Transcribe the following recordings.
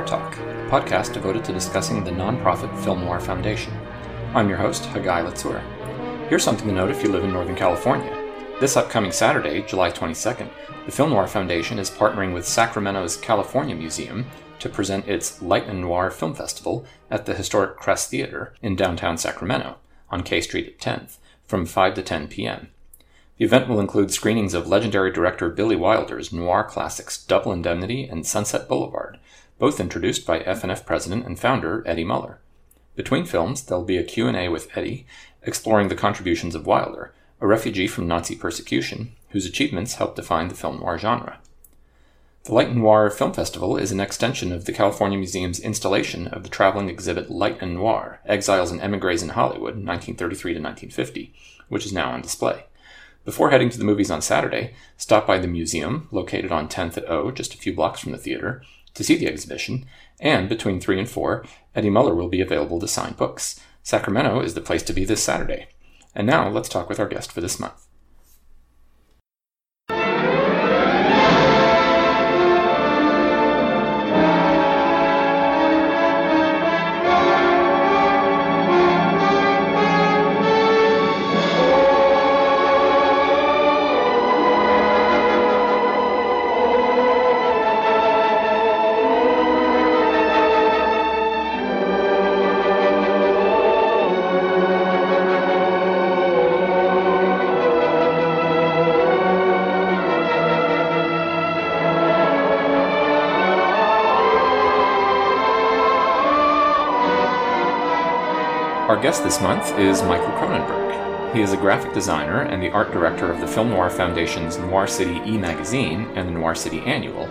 Noir Talk, a podcast devoted to discussing the nonprofit Film Noir Foundation. I'm your host, Hagai Elitzur. Here's something to note if you live in Northern California. This upcoming Saturday, July 22nd, the Film Noir Foundation is partnering with Sacramento's California Museum to present its Light and Noir Film Festival at the historic Crest Theater in downtown Sacramento on K Street at 10th from 5 to 10 p.m. The event will include screenings of legendary director Billy Wilder's noir classics Double Indemnity and Sunset Boulevard, both introduced by FNF president and founder Eddie Muller. Between films, there'll be a Q&A with Eddie exploring the contributions of Wilder, a refugee from Nazi persecution whose achievements helped define the film noir genre. The Light and Noir Film Festival is an extension of the California Museum's installation of the traveling exhibit Light and Noir Exiles and Emigres in Hollywood, 1933 to 1950, which is now on display. Before heading to the movies on Saturday, stop by the museum, located on 10th at O, just a few blocks from the theater, to see the exhibition, and between 3 and 4, Eddie Muller will be available to sign books. Sacramento is the place to be this Saturday. And now let's talk with our guest for this month. Our guest this month is Michael Kronenberg. He is a graphic designer and the art director of the Film Noir Foundation's Noir City e magazine and the Noir City Annual,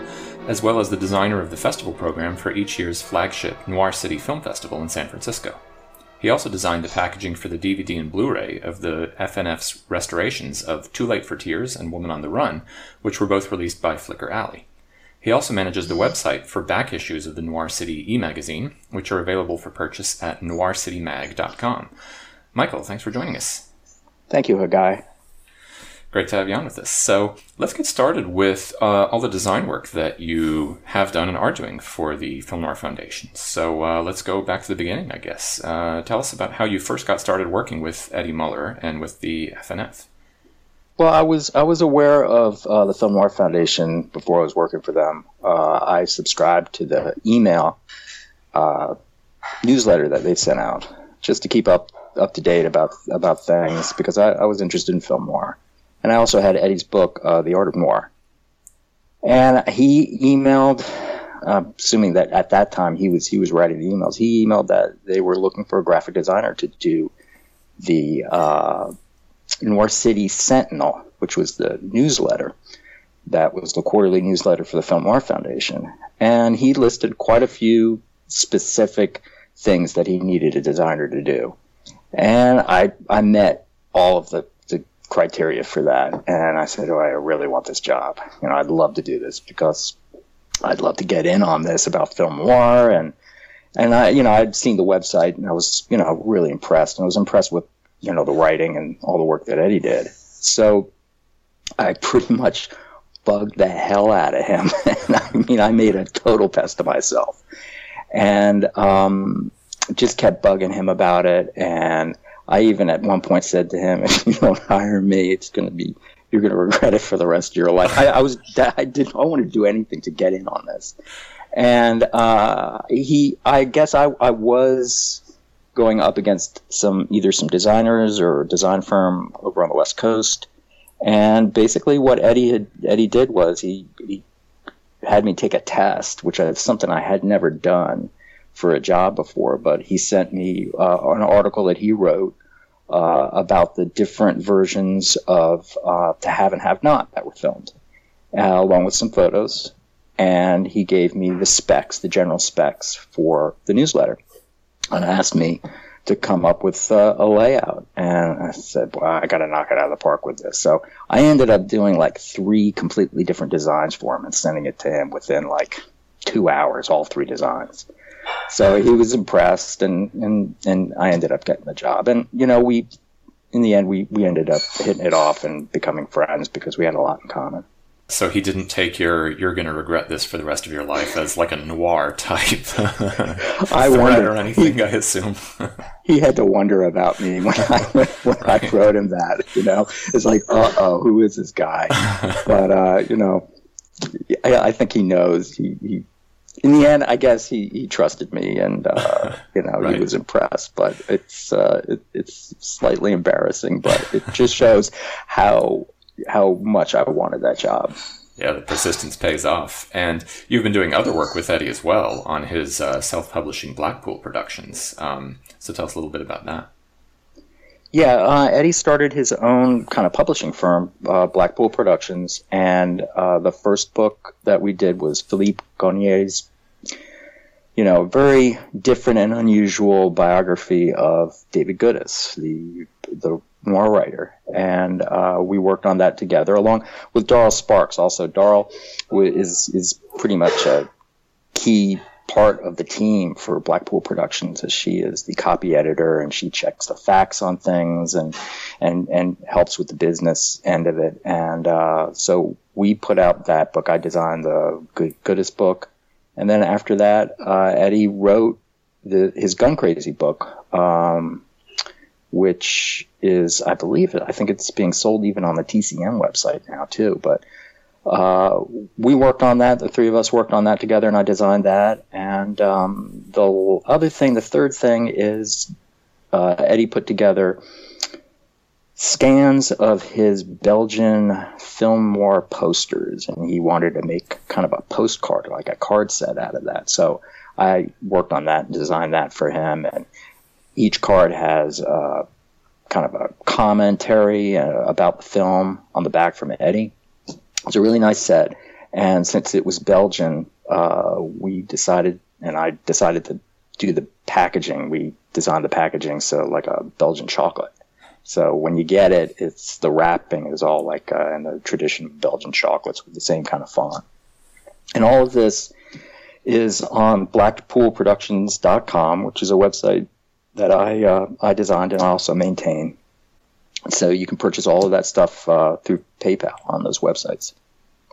as well as the designer of the festival program for each year's flagship Noir City Film Festival in San Francisco. He also designed the packaging for the DVD and Blu ray of the FNF's restorations of Too Late for Tears and Woman on the Run, which were both released by Flicker Alley. He also manages the website for back issues of the Noir City e-magazine, which are available for purchase at noircitymag.com. Michael, thanks for joining us. Thank you, Hagai. Great to have you on with us. So let's get started with uh, all the design work that you have done and are doing for the Film Noir Foundation. So uh, let's go back to the beginning, I guess. Uh, tell us about how you first got started working with Eddie Muller and with the FNF. Well, I was I was aware of uh, the Film Noir Foundation before I was working for them. Uh, I subscribed to the email uh, newsletter that they sent out just to keep up up to date about about things because I, I was interested in film noir, and I also had Eddie's book, uh, The Art of Noir, and he emailed. assuming that at that time he was he was writing the emails, he emailed that they were looking for a graphic designer to do the uh, Noir City Sentinel, which was the newsletter that was the quarterly newsletter for the Film Noir Foundation. And he listed quite a few specific things that he needed a designer to do. And I, I met all of the, the criteria for that. And I said, Oh, I really want this job. You know, I'd love to do this because I'd love to get in on this about film noir. And, and I, you know, I'd seen the website and I was, you know, really impressed. And I was impressed with you know the writing and all the work that Eddie did. So I pretty much bugged the hell out of him. and I mean, I made a total pest of myself, and um, just kept bugging him about it. And I even at one point said to him, "If you don't hire me, it's going to be." You're going to regret it for the rest of your life. I, I was, I didn't, I want to do anything to get in on this, and uh, he, I guess, I, I was going up against some either some designers or design firm over on the West Coast. And basically, what Eddie had Eddie did was he, he had me take a test, which is something I had never done for a job before. But he sent me uh, an article that he wrote uh, about the different versions of uh, To Have and Have Not that were filmed, uh, along with some photos. And he gave me the specs, the general specs for the newsletter and asked me to come up with uh, a layout. And I said, well, I got to knock it out of the park with this. So I ended up doing like three completely different designs for him and sending it to him within like two hours, all three designs. So he was impressed, and, and, and I ended up getting the job. And, you know, we, in the end, we, we ended up hitting it off and becoming friends because we had a lot in common. So he didn't take your "you're going to regret this for the rest of your life" as like a noir type I wonder, or anything. He, I assume he had to wonder about me when I when right. I wrote him that. You know, it's like, uh oh, who is this guy? but uh, you know, I, I, think he knows. He, he, in the end, I guess he, he trusted me, and uh, you know, right. he was impressed. But it's uh, it, it's slightly embarrassing, but it just shows how how much I wanted that job. Yeah, the persistence pays off. And you've been doing other work with Eddie as well on his uh, self publishing Blackpool Productions. Um, so tell us a little bit about that. Yeah, uh, Eddie started his own kind of publishing firm, uh, Blackpool Productions, and uh, the first book that we did was Philippe Garnier's, you know, very different and unusual biography of David Goodis, the the noir writer, and uh, we worked on that together along with Darl Sparks. Also, Darl is is pretty much a key part of the team for Blackpool Productions, as she is the copy editor and she checks the facts on things and and and helps with the business end of it. And uh, so we put out that book. I designed the Good, Goodis book, and then after that, uh, Eddie wrote the, his Gun Crazy book. Um, which is, I believe, it. I think it's being sold even on the TCM website now too. But uh, we worked on that. The three of us worked on that together, and I designed that. And um, the other thing, the third thing, is uh, Eddie put together scans of his Belgian film noir posters, and he wanted to make kind of a postcard, like a card set out of that. So I worked on that and designed that for him, and each card has uh, kind of a commentary uh, about the film on the back from Eddie. It's a really nice set, and since it was Belgian, uh, we decided, and I decided to do the packaging. We designed the packaging so like a Belgian chocolate. So when you get it, it's the wrapping is all like uh, in the tradition of Belgian chocolates with the same kind of font. And all of this is on blackpoolproductions.com, which is a website that I uh, I designed and I also maintain. So you can purchase all of that stuff uh, through PayPal on those websites.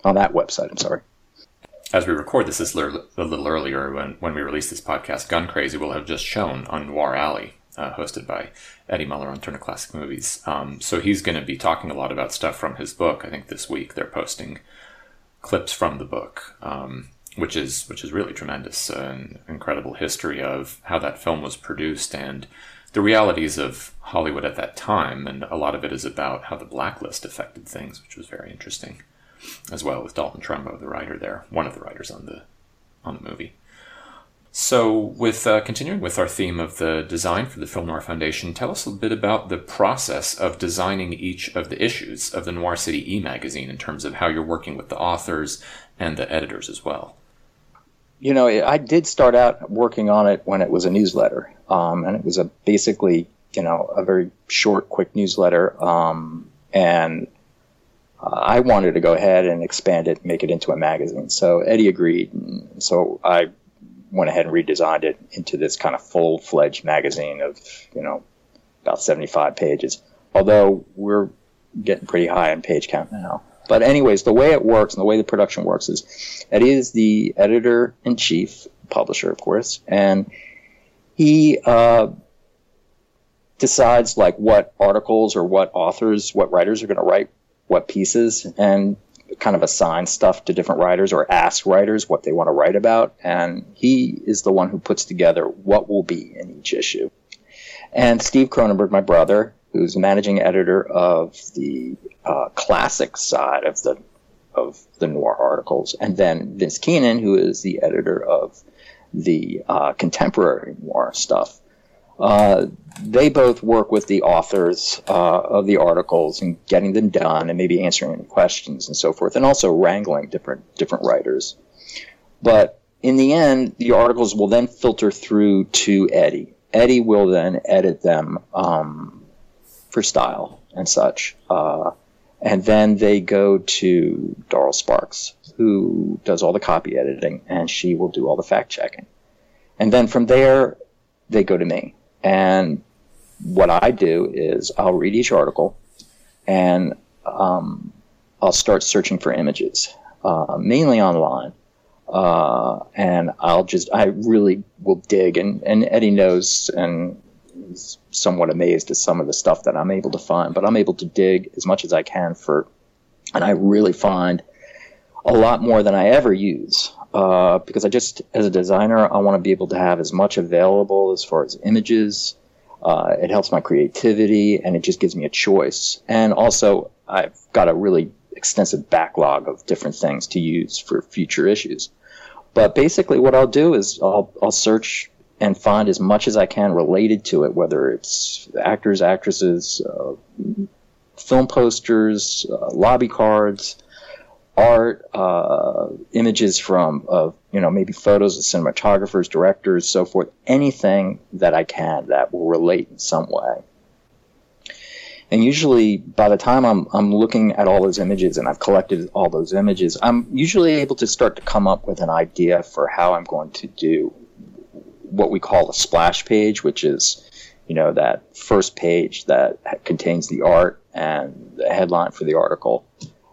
On that website, I'm sorry. As we record this, this a little earlier when, when we release this podcast, Gun Crazy will have just shown on Noir Alley, uh, hosted by Eddie Muller on Turner Classic Movies. Um, so he's going to be talking a lot about stuff from his book. I think this week they're posting clips from the book. Um, which is which is really tremendous, an incredible history of how that film was produced and the realities of Hollywood at that time, and a lot of it is about how the blacklist affected things, which was very interesting, as well with Dalton Trumbo, the writer there, one of the writers on the on the movie. So, with uh, continuing with our theme of the design for the Film Noir Foundation, tell us a bit about the process of designing each of the issues of the Noir City e magazine in terms of how you're working with the authors and the editors as well you know, I did start out working on it when it was a newsletter, um, and it was a basically, you know, a very short, quick newsletter, um, and uh, I wanted to go ahead and expand it, make it into a magazine. So Eddie agreed, so I went ahead and redesigned it into this kind of full-fledged magazine of, you know, about 75 pages. Although we're getting pretty high on page count now. But anyways, the way it works and the way the production works is Eddie is the editor in chief, publisher, of course, and he uh, decides like what articles or what authors, what writers are going to write what pieces, and kind of assign stuff to different writers or ask writers what they want to write about. And he is the one who puts together what will be in each issue. And Steve Kronenberg, my brother, who's managing editor of the uh, classic side of the of the noir articles, and then Vince Keenan, who is the editor of the uh, contemporary noir stuff. Uh, they both work with the authors uh, of the articles and getting them done, and maybe answering any questions and so forth, and also wrangling different different writers. But in the end, the articles will then filter through to Eddie. Eddie will then edit them um, for style and such. Uh, and then they go to Darl Sparks, who does all the copy editing, and she will do all the fact checking. And then from there, they go to me. And what I do is I'll read each article, and um, I'll start searching for images, uh, mainly online. Uh, and I'll just, I really will dig. And, and Eddie knows and somewhat amazed at some of the stuff that I'm able to find, but I'm able to dig as much as I can for, and I really find a lot more than I ever use. Uh, because I just, as a designer, I want to be able to have as much available as far as images. Uh, it helps my creativity and it just gives me a choice. And also, I've got a really extensive backlog of different things to use for future issues. But basically, what I'll do is I'll, I'll search and find as much as I can related to it, whether it's actors, actresses, uh, film posters, uh, lobby cards, art, uh, images from, of, you know, maybe photos of cinematographers, directors, so forth, anything that I can that will relate in some way. And usually, by the time I'm, I'm looking at all those images and I've collected all those images, I'm usually able to start to come up with an idea for how I'm going to do what we call a splash page, which is, you know, that first page that contains the art and the headline for the article.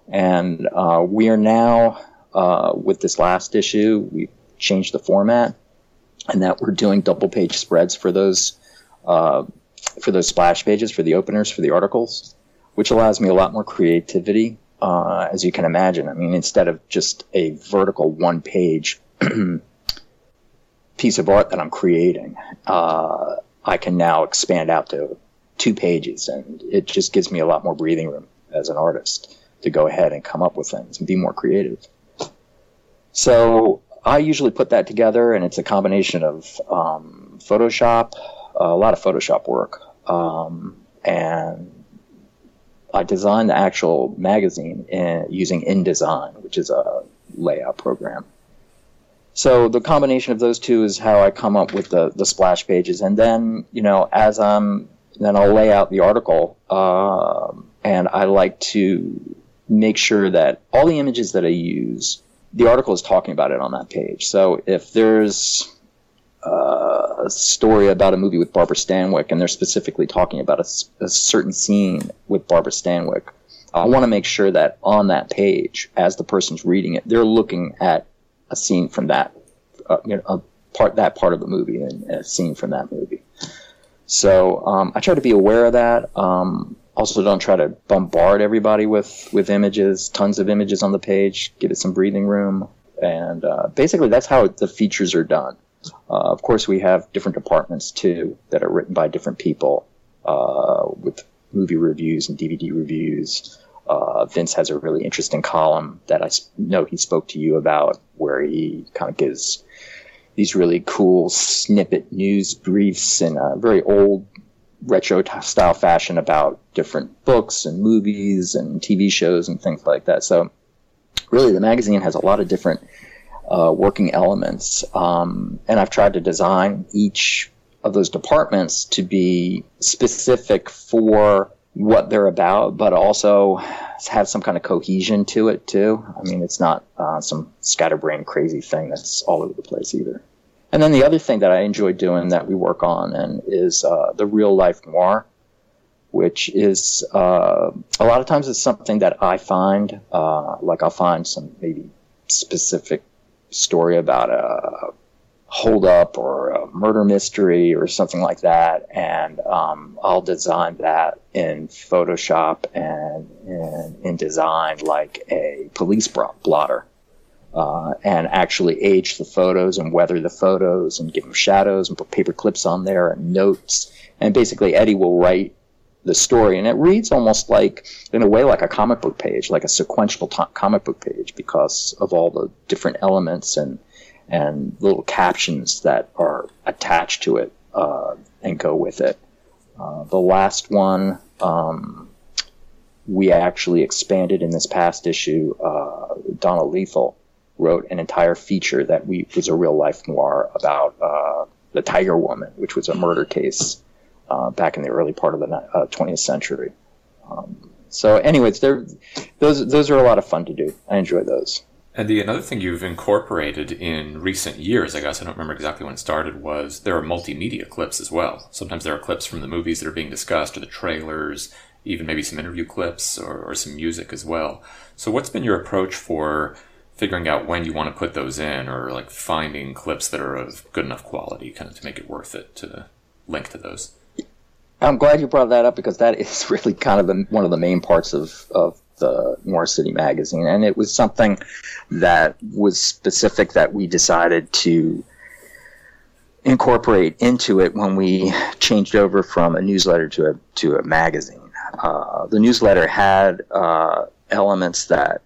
And uh, we are now, uh, with this last issue, we changed the format, and that we're doing double page spreads for those uh, for those splash pages for the openers for the articles, which allows me a lot more creativity. Uh, as you can imagine, I mean, instead of just a vertical one page piece of art that I'm creating, uh, I can now expand out to two pages, and it just gives me a lot more breathing room as an artist to go ahead and come up with things and be more creative. So I usually put that together, and it's a combination of um, Photoshop, a lot of Photoshop work, um, and I designed the actual magazine in, using InDesign, which is a layout program. So the combination of those two is how I come up with the, the splash pages, and then you know as I'm then I'll lay out the article, uh, and I like to make sure that all the images that I use, the article is talking about it on that page. So if there's uh, a story about a movie with Barbara Stanwyck, and they're specifically talking about a, a certain scene with Barbara Stanwyck. I want to make sure that on that page, as the person's reading it, they're looking at a scene from that, uh, you know, a part that part of the movie and a scene from that movie. So um, I try to be aware of that. Um, also, don't try to bombard everybody with with images, tons of images on the page. Give it some breathing room, and uh, basically that's how the features are done. Uh, of course, we have different departments too that are written by different people uh, with movie reviews and DVD reviews. Uh, Vince has a really interesting column that I know he spoke to you about, where he kind of gives these really cool snippet news briefs in a very old retro t- style fashion about different books and movies and TV shows and things like that. So, really, the magazine has a lot of different uh, working elements. Um, and I've tried to design each of those departments to be specific for what they're about, but also have some kind of cohesion to it too. I mean, it's not uh, some scatterbrain crazy thing that's all over the place either. And then the other thing that I enjoy doing that we work on and is uh, the real life noir, which is uh, a lot of times it's something that I find, uh, like I'll find some maybe specific story about a holdup or a murder mystery or something like that, and um, I'll design that in Photoshop and in, InDesign like a police blotter. Uh, and actually age the photos and weather the photos and give them shadows and put paper clips on there and notes. And basically, Eddie will write the story, and it reads almost like, in a way, like a comic book page, like a sequential t- comic book page, because of all the different elements and and little captions that are attached to it uh, and go with it. Uh, the last one um, we actually expanded in this past issue. Uh, Donna Lethal wrote an entire feature that we was a real life noir about uh, the Tiger Woman, which was a murder case uh, back in the early part of the uh, 20th century. Um, so, anyways, those those are a lot of fun to do. I enjoy those. And the another thing you've incorporated in recent years, I guess I don't remember exactly when it started, was there are multimedia clips as well. Sometimes there are clips from the movies that are being discussed or the trailers, even maybe some interview clips or, or some music as well. So, what's been your approach for figuring out when you want to put those in, or like finding clips that are of good enough quality, kind of to make it worth it to link to those? I'm glad you brought that up because that is really kind of the, one of the main parts of, of the Noir City magazine. And it was something that was specific that we decided to incorporate into it when we changed over from a newsletter to a, to a magazine. Uh, the newsletter had uh, elements that,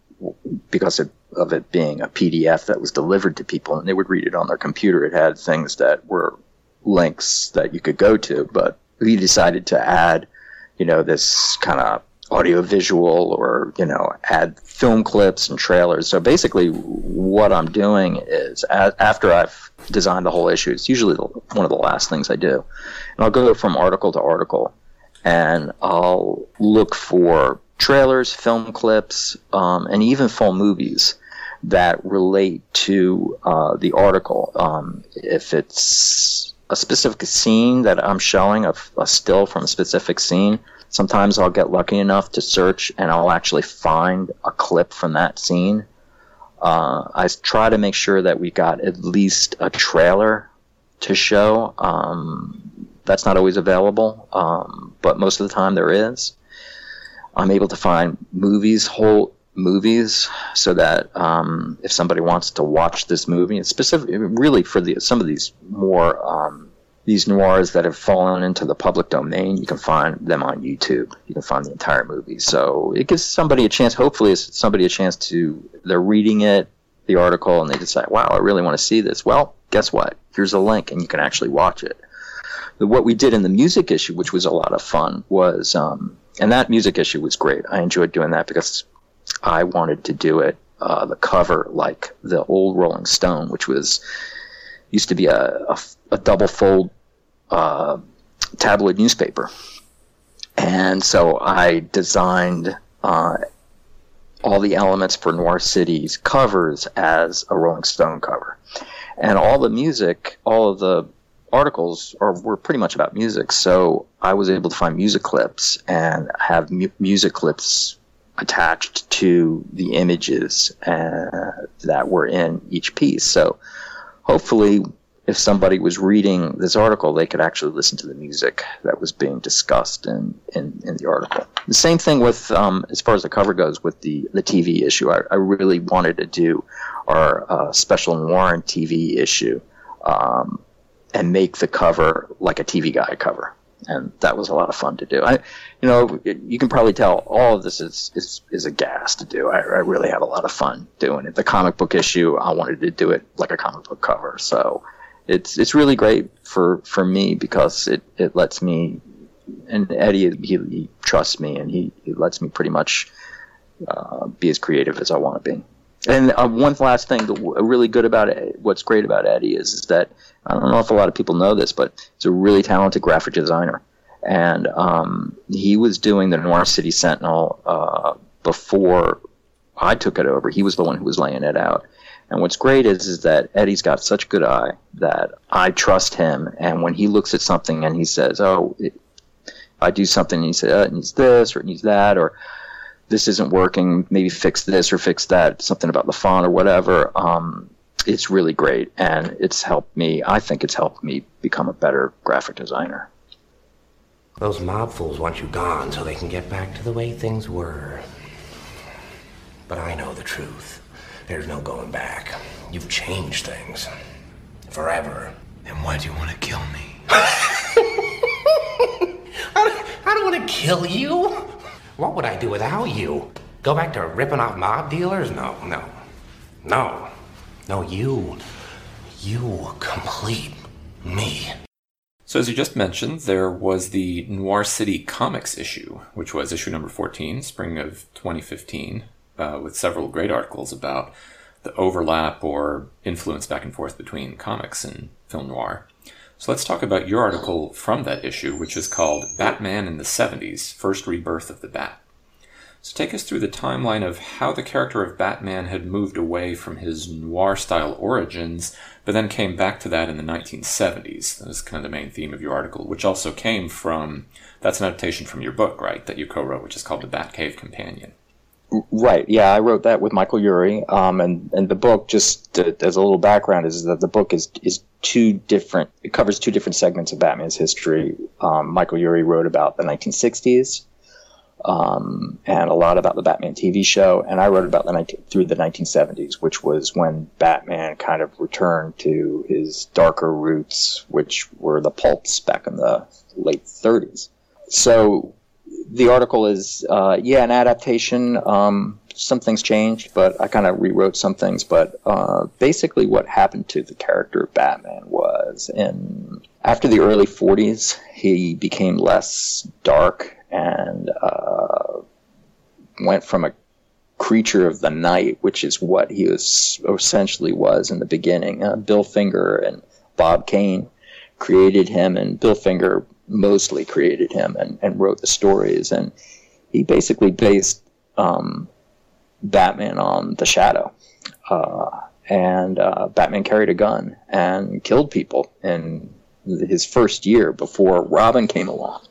because of, of it being a PDF that was delivered to people and they would read it on their computer, it had things that were links that you could go to, but we decided to add, you know, this kind of audio visual or, you know, add film clips and trailers. So basically, what I'm doing is after I've designed the whole issue, it's usually one of the last things I do. And I'll go from article to article and I'll look for trailers, film clips, um, and even full movies that relate to uh, the article. Um, if it's a specific scene that I'm showing, a, a still from a specific scene, sometimes I'll get lucky enough to search and I'll actually find a clip from that scene. Uh, I try to make sure that we got at least a trailer to show. Um, that's not always available, um, but most of the time there is. I'm able to find movies, whole movies so that um, if somebody wants to watch this movie, it's specific, really for the some of these more um, these noirs that have fallen into the public domain, you can find them on YouTube. You can find the entire movie. So it gives somebody a chance. Hopefully, it's somebody a chance to they're reading it, the article, and they decide, "Wow, I really want to see this." Well, guess what? Here's a link, and you can actually watch it. What we did in the music issue, which was a lot of fun, was um, and that music issue was great. I enjoyed doing that because I wanted to do it uh, the cover like the old Rolling Stone, which was used to be a, a, a double fold uh, tabloid newspaper. And so I designed uh, all the elements for Noir City's covers as a Rolling Stone cover. And all the music, all of the articles are were pretty much about music. So I was able to find music clips and have mu- music clips attached to the images uh, that were in each piece. So hopefully, if somebody was reading this article, they could actually listen to the music that was being discussed in, in, in the article. The same thing with, um, as far as the cover goes, with the, the TV issue. I, I really wanted to do our uh, special and TV issue um, and make the cover like a TV guide cover and that was a lot of fun to do. I, you know, you can probably tell all of this is is, is a gas to do. I, I really had a lot of fun doing it. The comic book issue, I wanted to do it like a comic book cover, so it's it's really great for for me because it it lets me and Eddie he, he trusts me and he, he lets me pretty much uh, be as creative as I want to be. And uh, one last thing, the, really good about it, what's great about Eddie is, is that I don't know if a lot of people know this, but he's a really talented graphic designer. And um, he was doing the Noir City Sentinel uh, before I took it over. He was the one who was laying it out. And what's great is is that Eddie's got such good eye that I trust him. And when he looks at something and he says, "Oh, it, I do something," and he says, oh, "It needs this or it needs that," or this isn't working, maybe fix this or fix that, something about the font or whatever. Um, it's really great, and it's helped me. I think it's helped me become a better graphic designer. Those mob fools want you gone so they can get back to the way things were. But I know the truth. There's no going back. You've changed things. Forever. Then why do you want to kill me? I, I don't want to kill you. What would I do without you? Go back to ripping off mob dealers? No, no. No. No, you. You complete me. So, as you just mentioned, there was the Noir City Comics issue, which was issue number 14, spring of 2015, uh, with several great articles about the overlap or influence back and forth between comics and film noir. So, let's talk about your article from that issue, which is called Batman in the 70s First Rebirth of the Bat. So take us through the timeline of how the character of Batman had moved away from his noir style origins, but then came back to that in the 1970s. That was kind of the main theme of your article, which also came from that's an adaptation from your book, right, that you co wrote, which is called The Batcave Companion. Right. Yeah, I wrote that with Michael Eury, um, and and the book just uh, as a little background is that the book is is two different. It covers two different segments of Batman's history. Um, Michael Eury wrote about the 1960s, um, and a lot about the Batman TV show, and I wrote about the 19, through the 1970s, which was when Batman kind of returned to his darker roots, which were the pulps back in the late 30s. So the article is, uh, yeah, an adaptation. Um, some things changed, but I kind of rewrote some things. But uh, basically, what happened to the character of Batman was, in after the early '40s, he became less dark and uh, went from a creature of the night, which is what he was essentially was in the beginning. Uh, Bill Finger and Bob Kane created him, and Bill Finger mostly created him and, and wrote the stories. And he basically based um, Batman on the Shadow. Uh, and uh, Batman carried a gun and killed people in his first year before Robin came along.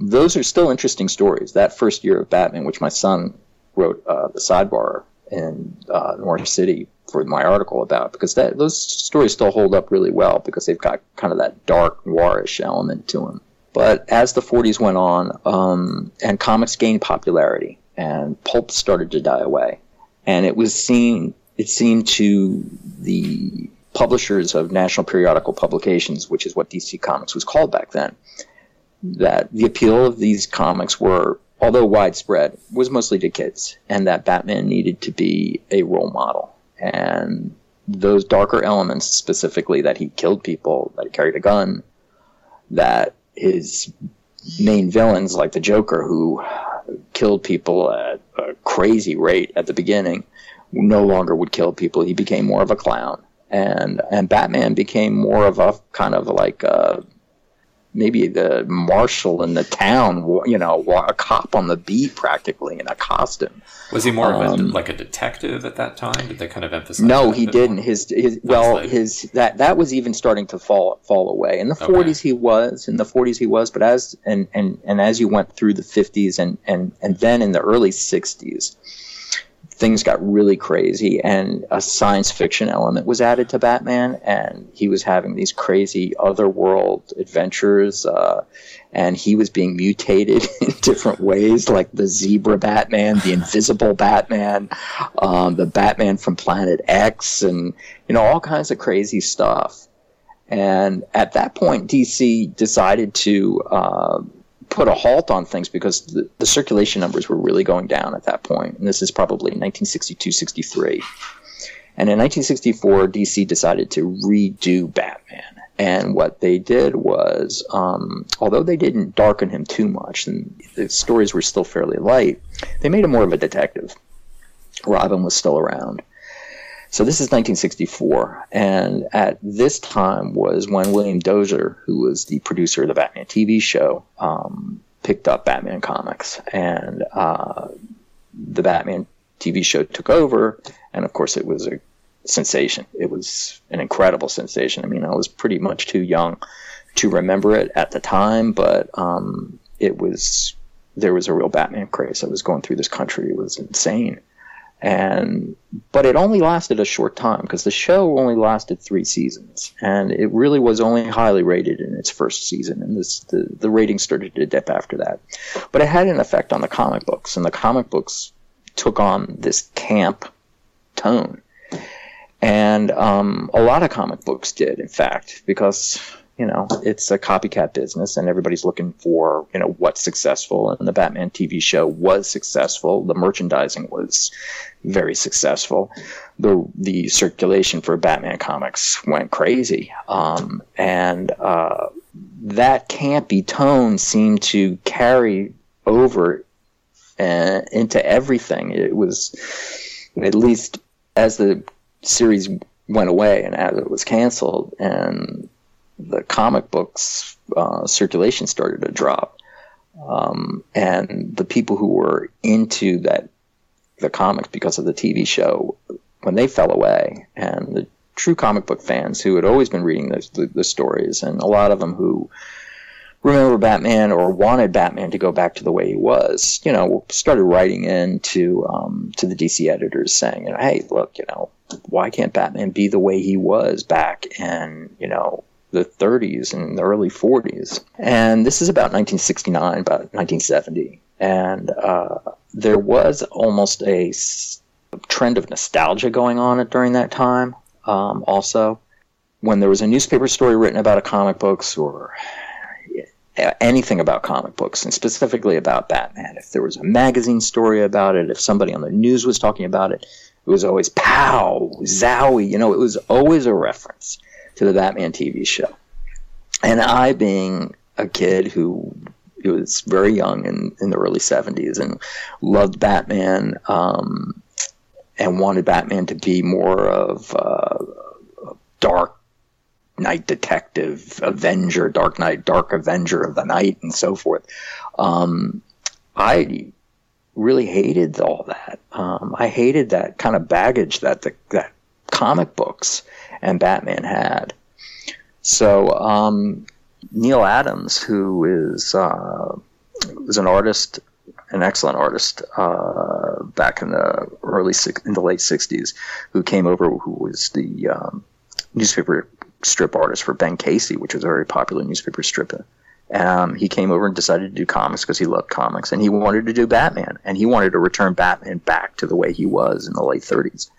Those are still interesting stories. That first year of Batman, which my son wrote uh, the sidebar in uh, Noir City for my article about, because that those stories still hold up really well because they've got kind of that dark noirish element to them. But as the 40s went on, um, and comics gained popularity, and pulp started to die away, and it was seen, it seemed to the publishers of national periodical publications, which is what DC Comics was called back then, that the appeal of these comics were, although widespread, was mostly to kids, and that Batman needed to be a role model. And those darker elements, specifically that he killed people, that he carried a gun, that his main villains, like the Joker, who killed people at a crazy rate at the beginning, no longer would kill people. He became more of a clown, and and Batman became more of a kind of like a maybe the marshal in the town, you know, a cop on the beat practically in a costume. Was he more um, of a, um, like a detective at that time? Did they kind of emphasize? No, he didn't. More? His his well, his that that was even starting to fall fall away. In the okay. 40s he was, in the 40s he was, but as and and and as you went through the 50s and and and then in the early 60s things got really crazy and a science fiction element was added to Batman and he was having these crazy otherworld adventures uh, and he was being mutated in different ways like the zebra Batman, the invisible Batman, um, the Batman from Planet X and you know all kinds of crazy stuff. And at that point, DC decided to uh, put a halt on things because the, the, circulation numbers were really going down at that point. And this is probably 1962 63. And in 1964, DC decided to redo Batman. And what they did was, um, although they didn't darken him too much, and the stories were still fairly light, they made him more of a detective. Robin was still around. So this is 1964, and at this time was when William Dozier, who was the producer of the Batman TV show, um, picked up Batman comics, and uh, the Batman TV show took over, and of course it was a sensation. It was an incredible sensation. I mean, I was pretty much too young to remember it at the time, but um, it was there was a real Batman craze that was going through this country. It was insane and but it only lasted a short time because the show only lasted three seasons and it really was only highly rated in its first season and this the, the ratings started to dip after that. But it had an effect on the comic books and the comic books took on this camp tone. And um, a lot of comic books did in fact because you know, it's a copycat business and everybody's looking for, you know, what's successful. And the Batman TV show was successful. The merchandising was very successful. The, the circulation for Batman comics went crazy. Um, and, uh, that campy tone seemed to carry over uh, into everything. It was, at least as the series went away and as it was canceled and the comic books uh, circulation started to drop. Um, and the people who were into that the comics because of the TV show when they fell away, and the true comic book fans who had always been reading the, the, the stories, and a lot of them who remember Batman or wanted Batman to go back to the way he was, you know, started writing in to um, to the DC editors saying, you know, hey, look, you know, why can't Batman be the way he was back in, you know, the 30s and the early 40s? And this is about 1969, about 1970, and uh, there was almost a trend of nostalgia going on during that time. Um, also, when there was a newspaper story written about a comic books or anything about comic books and specifically about Batman. If there was a magazine story about it, if somebody on the news was talking about it, it was always pow, zowie. You know, it was always a reference to the Batman TV show. And I, being a kid who was very young in, in the early 70s and loved Batman um, and wanted Batman to be more of a dark Knight Detective, Avenger, Dark Knight, Dark Avenger of the Night, and so forth. Um, I really hated all that. Um, I hated that kind of baggage that the that comic books and Batman had. So um, Neal Adams, who is uh, an artist, an excellent artist uh, back in the early in the late '60s, who came over, who was the um, newspaper strip artist for Ben Casey, which was a very popular newspaper strip. Um, he came over and decided to do comics because he loved comics, and he wanted to do Batman, and he wanted to return Batman back to the way he was in the late 30s.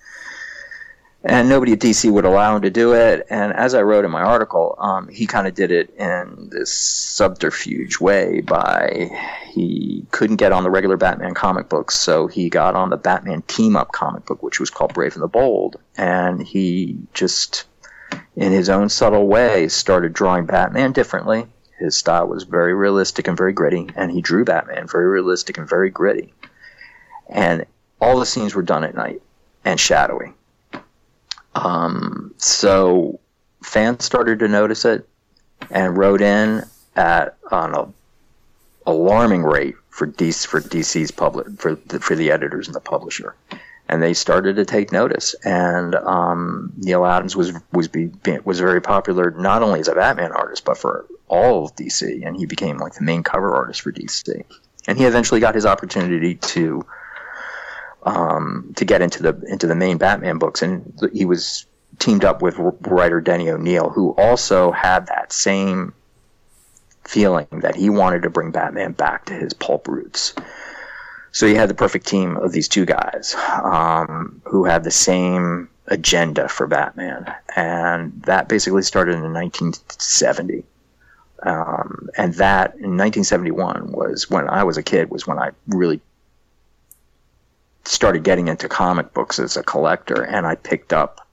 And nobody at DC would allow him to do it. And as I wrote in my article, um, he kind of did it in this subterfuge way by he couldn't get on the regular Batman comic books, so he got on the Batman team up comic book, which was called Brave and the Bold, and he just in his own subtle way, started drawing Batman differently. His style was very realistic and very gritty, and he drew Batman very realistic and very gritty. And all the scenes were done at night and shadowy. Um, so fans started to notice it and wrote in at on a alarming rate for DC for DC's public for the, for the editors and the publisher and they started to take notice. And um, Neal Adams was was be, was very popular not only as a Batman artist but for all of DC, and he became like the main cover artist for DC. And he eventually got his opportunity to um, to get into the into the main Batman books, and he was teamed up with writer Denny O'Neil, who also had that same feeling that he wanted to bring Batman back to his pulp roots. So you had the perfect team of these two guys um, who had the same agenda for Batman, and that basically started in 1970. Um, and that in 1971 was when I was a kid. Was when I really started getting into comic books as a collector, and I picked up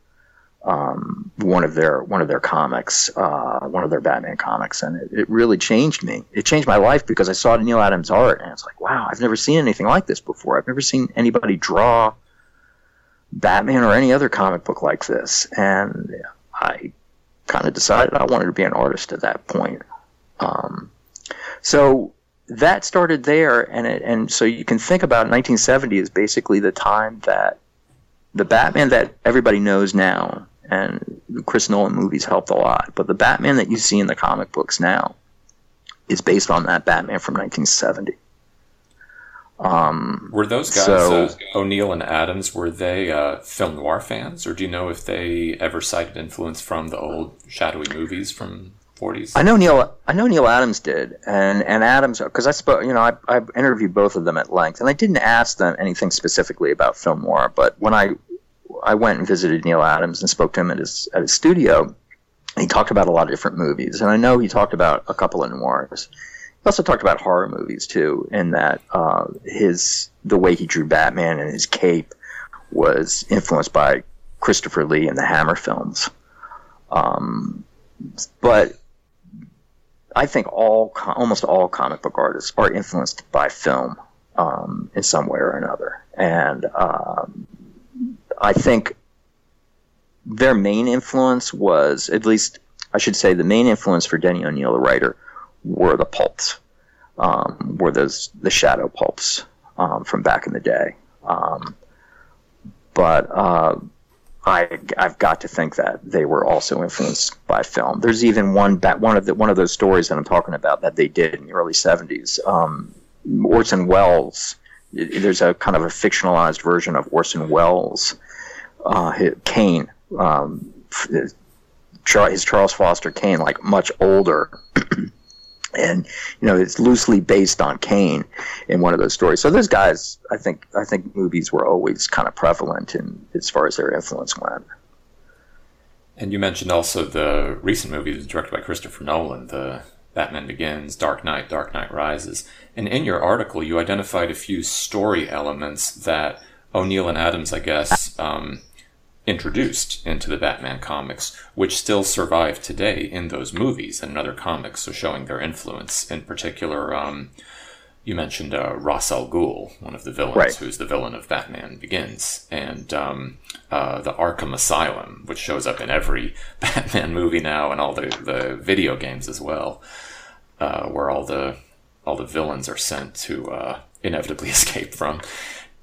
um, one of their one of their comics, uh, one of their Batman comics, and it, it, really changed me. It changed my life because I saw Neal Adams' art, and it's like, wow, I've never seen anything like this before. I've never seen anybody draw Batman or any other comic book like this, and I kind of decided I wanted to be an artist at that point. Um, so that started there, and it, and so you can think about 1970 as basically the time that the Batman that everybody knows now and Chris Nolan movies helped a lot. But the Batman that you see in the comic books now is based on that Batman from 1970. Um, were those guys, so, uh, O'Neil and Adams, were they uh, film noir fans, or do you know if they ever cited influence from the old shadowy movies from 40s? I know Neal. I know Neal Adams did, and and Adams because I spoke. You know, I, I interviewed both of them at length, and I didn't ask them anything specifically about film noir. But when I I went and visited Neal Adams and spoke to him at his at his studio. he talked about a lot of different movies, and I know he talked about a couple of noirs. He also talked about horror movies too, in that uh, his the way he drew Batman and his cape was influenced by Christopher Lee and the Hammer films. Um, but I think all almost all comic book artists are influenced by film um, in some way or another, and um, I think their main influence was, at least I should say, the main influence for Denny O'Neil, the writer, were the pulps. um, were those the shadow pulps um, from back in the day. Um, but uh, I I've got to think that they were also influenced by film. There's even one one of the one of those stories that I'm talking about that they did in the early '70s. Um, Orson Welles. There's a kind of a fictionalized version of Orson Welles, uh, Kane, um, his Charles Foster Kane, like much older. and you know it's loosely based on Kane in one of those stories. So those guys, I think, I think movies were always kind of prevalent in as far as their influence went. And you mentioned also the recent movies directed by Christopher Nolan, the Batman Begins, Dark Knight, Dark Knight Rises. And in your article, you identified a few story elements that O'Neil and Adams, I guess, um, introduced into the Batman comics, which still survive today in those movies and other comics, so showing their influence. In particular, um, you mentioned uh, Ra's al Ghul, one of the villains, right. who's the villain of Batman Begins, and um, uh, the Arkham Asylum, which shows up in every Batman movie now and all the, the video games as well, uh, where all the all the villains are sent to uh, inevitably escape from.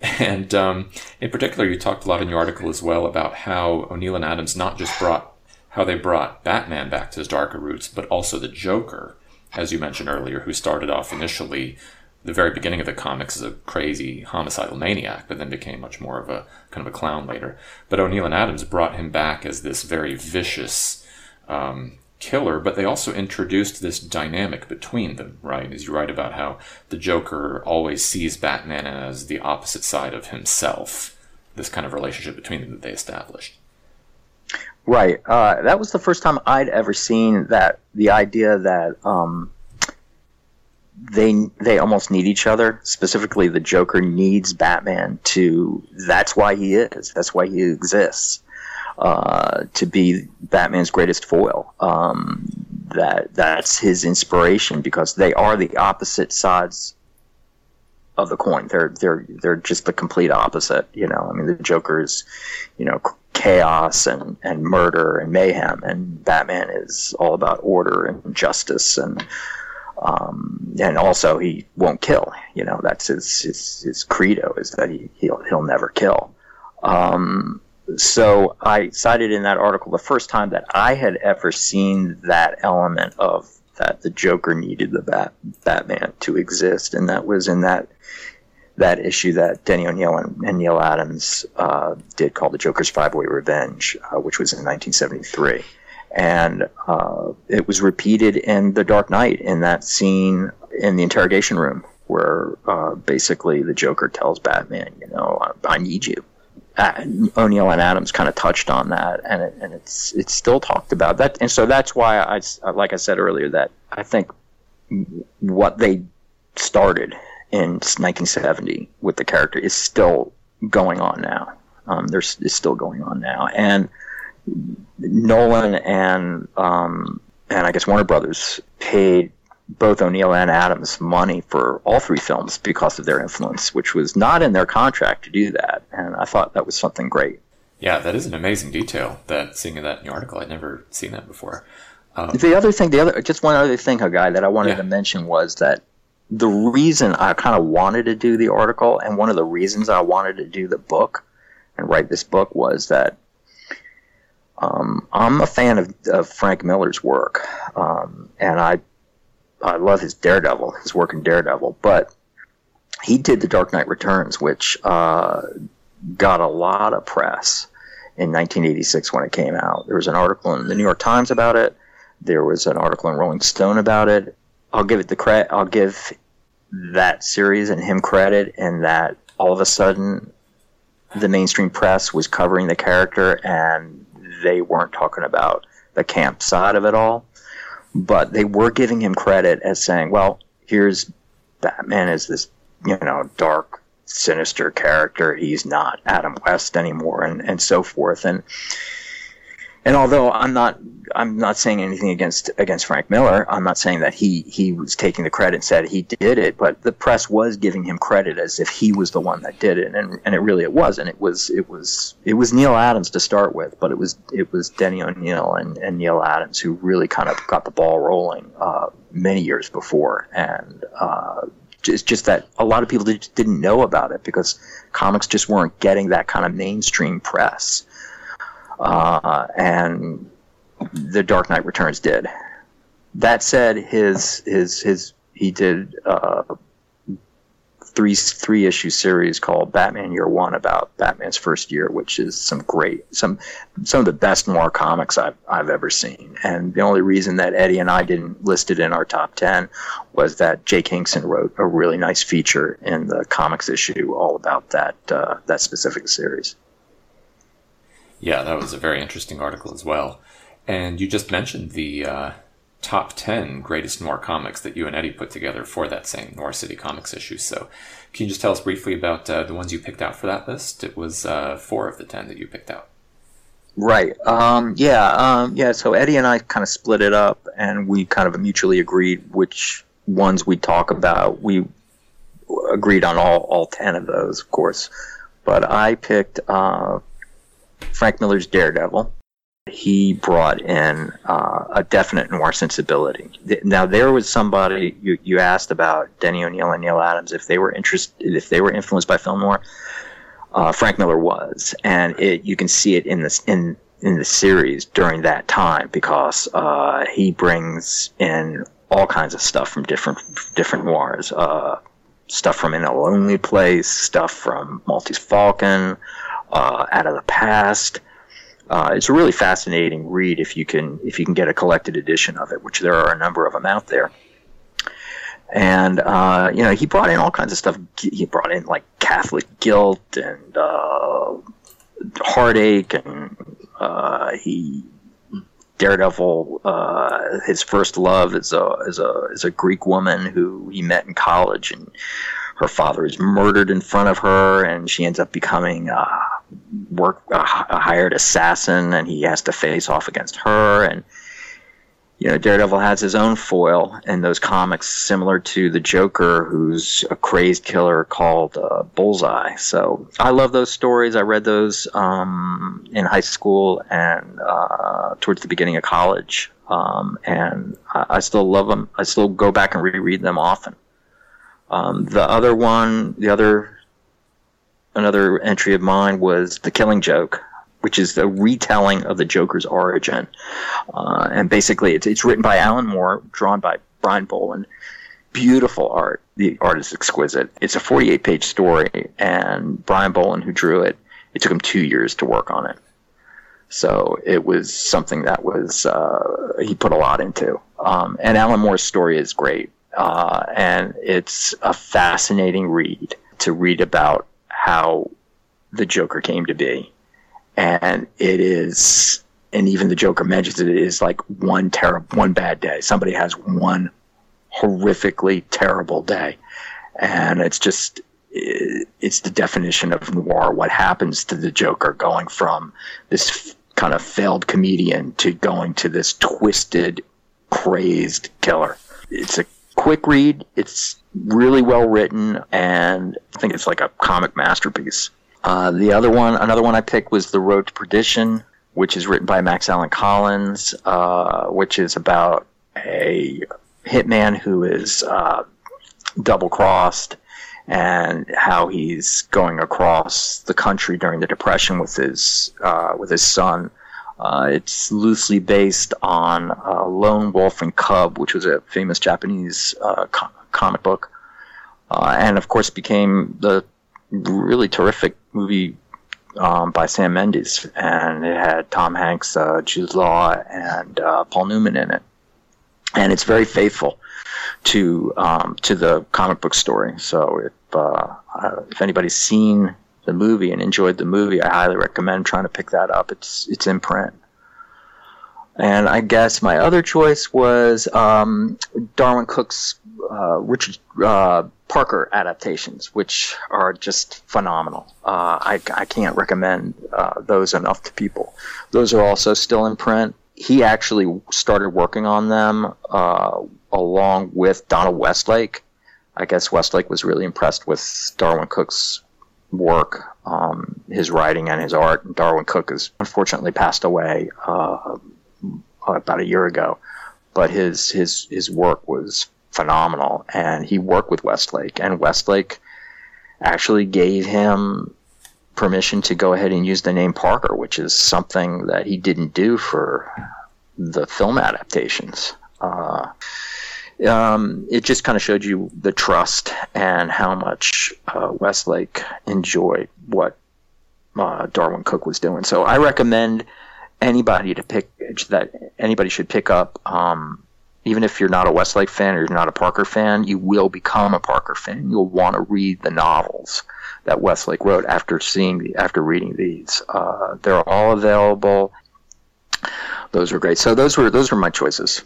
And um, in particular, you talked a lot in your article as well about how O'Neil and Adams not just brought how they brought Batman back to his darker roots, but also the Joker, as you mentioned earlier, who started off initially the very beginning of the comics as a crazy homicidal maniac, but then became much more of a kind of a clown later. But O'Neil and Adams brought him back as this very vicious, um, killer, but they also introduced this dynamic between them, right? As you write about how the Joker always sees Batman as the opposite side of himself, this kind of relationship between them that they established. Right. Uh, that was the first time I'd ever seen that the idea that um, they they almost need each other. Specifically, the Joker needs Batman to. That's why he is. That's why he exists. Uh, to be Batman's greatest foil. Um, that that's his inspiration because they are the opposite sides of the coin. They're they're they're just the complete opposite. You know, I mean, the Joker is, you know, chaos and and murder and mayhem, and Batman is all about order and justice and. Um, and also, he won't kill. You know, that's his his, his credo is that he he'll he'll never kill. Um, so I cited in that article the first time that I had ever seen that element of that the Joker needed the Bat- Batman to exist, and that was in that that issue that Denny O'Neil and, and Neal Adams uh, did called The Joker's Five Way Revenge, uh, which was in 1973. And uh, it was repeated in The Dark Knight in that scene in the interrogation room where uh, basically the Joker tells Batman, you know, I, I need you uh, O'Neil and Adams kind of touched on that, and it, and it's it's still talked about that, and so that's why I like I said earlier that I think what they started in 1970 with the character is still going on now. Um, there's is still going on now, and Nolan and um, and I guess Warner Brothers paid both O'Neil and Adams money for all three films because of their influence, which was not in their contract to do that. And I thought that was something great. Yeah, that is an amazing detail. That seeing that in your article, I'd never seen that before. Um, the other thing, the other, just one other thing, guy that I wanted yeah. to mention was that the reason I kind of wanted to do the article, and one of the reasons I wanted to do the book and write this book was that um, I'm a fan of, of, Frank Miller's work, um, and I I love his Daredevil, his work in Daredevil, but he did The Dark Knight Returns, which uh, got a lot of press in 1986 when it came out. There was an article in the New York Times about it. There was an article in Rolling Stone about it. I'll give it the credit. I'll give that series and him credit, and that all of a sudden the mainstream press was covering the character, and they weren't talking about the camp side of it all but they were giving him credit as saying, well, here's Batman is this, you know, dark, sinister character. He's not Adam West anymore, and, and so forth. And and although I'm not I'm not saying anything against against Frank Miller, I'm not saying that he he was taking the credit and said he did it, but the press was giving him credit as if he was the one that did it, and and it really it wasn't. It was it was it was Neal Adams to start with, but it was it was Denny O'Neil and, and Neal Adams who really kind of got the ball rolling uh, many years before, and uh, it's just that a lot of people didn't know about it because comics just weren't getting that kind of mainstream press. Uh, and The Dark Knight Returns did. That said, his his his he did uh, three three issue series called Batman Year One about Batman's first year, which is some great some some of the best noir comics I've I've ever seen. And the only reason that Eddie and I didn't list it in our top ten was that Jake Kingston wrote a really nice feature in the comics issue all about that uh, that specific series. Yeah, that was a very interesting article as well. And you just mentioned the uh, top 10 greatest noir comics that you and Eddie put together for that same Noir City Comics issue. So, can you just tell us briefly about uh, the ones you picked out for that list? It was uh, four of the 10 that you picked out. Right. Um, yeah. Um, yeah. So Eddie and I kind of split it up, and we kind of mutually agreed which ones we talk about. We agreed on all all ten of those, of course. But I picked uh, Frank Miller's Daredevil. He brought in uh, a definite noir sensibility. Now there was somebody you, you asked about Denny O'Neil and Neal Adams if they were interested if they were influenced by film noir. Uh, Frank Miller was, and it you can see it in this in in the series during that time because uh, he brings in all kinds of stuff from different different noirs. Uh, stuff from In a Lonely Place, stuff from Maltese Falcon, uh, Out of the Past. Uh, it's a really fascinating read if you can if you can get a collected edition of it, which there are a number of them out there. And uh, you know, he brought in all kinds of stuff. He brought in like Catholic guilt and uh, heartache, and uh, he Daredevil. Uh, his first love is a is a is a Greek woman who he met in college, and her father is murdered in front of her, and she ends up becoming work a, hired assassin, and he has to face off against her. And you know, Daredevil has his own foil in those comics, similar to the Joker, who's a crazed killer called uh, Bullseye. So I love those stories. I read those um, in high school and uh, towards the beginning of college, um, and I, still love them. I still go back and reread them often. Um, the other one, the other another entry of mine was The Killing Joke, which is the retelling of the Joker's origin. Uh, and basically, it's, it's written by Alan Moore, drawn by Brian Bolland. Beautiful art. The art is exquisite. It's a 48 page story, and Brian Bolland, who drew it, it took him two years to work on it. So it was something that was, uh, he put a lot into. Um, and Alan Moore's story is great. Uh, and it's a fascinating read to read about how the Joker came to be. And it is, and even the Joker mentions it, it is like one terrible, one bad day. Somebody has one horrifically terrible day. And it's just, it's the definition of noir. What happens to the Joker going from this kind of failed comedian to going to this twisted, crazed killer. It's a quick read. It's really well written, and I think it's like a comic masterpiece. Uh, the other one, another one I picked was The Road to Perdition, which is written by Max Allan Collins, uh, which is about a hitman who is uh, double crossed and how he's going across the country during the Depression with his uh, with his son uh, it's loosely based on uh, Lone Wolf and Cub, which was a famous Japanese uh, co- comic book, uh, and of course became the really terrific movie um, by Sam Mendes, and it had Tom Hanks, uh, Jude Law, and uh, Paul Newman in it, and it's very faithful to um, to the comic book story. So if if anybody's seen the movie and enjoyed the movie, I highly recommend trying to pick that up. It's it's in print. And I guess my other choice was um, Darwyn Cooke's uh, Richard uh, Parker adaptations, which are just phenomenal. Uh, I, I can't recommend uh, those enough to people. Those are also still in print. He actually started working on them uh, along with Donald Westlake. I guess Westlake was really impressed with Darwyn Cooke's work, um, his writing, and his art. Darwyn Cooke has unfortunately passed away uh, about a year ago, but his his his work was phenomenal, and he worked with Westlake, and Westlake actually gave him permission to go ahead and use the name Parker, which is something that he didn't do for the film adaptations. Uh, um, it just kind of showed you the trust and how much uh, Westlake enjoyed what uh, Darwyn Cooke was doing. So I recommend anybody to pick that anybody should pick up. Um, even if you're not a Westlake fan or you're not a Parker fan, you will become a Parker fan. You'll want to read the novels that Westlake wrote after seeing the, after reading these. Uh, they're all available. Those were great. So those were those were my choices.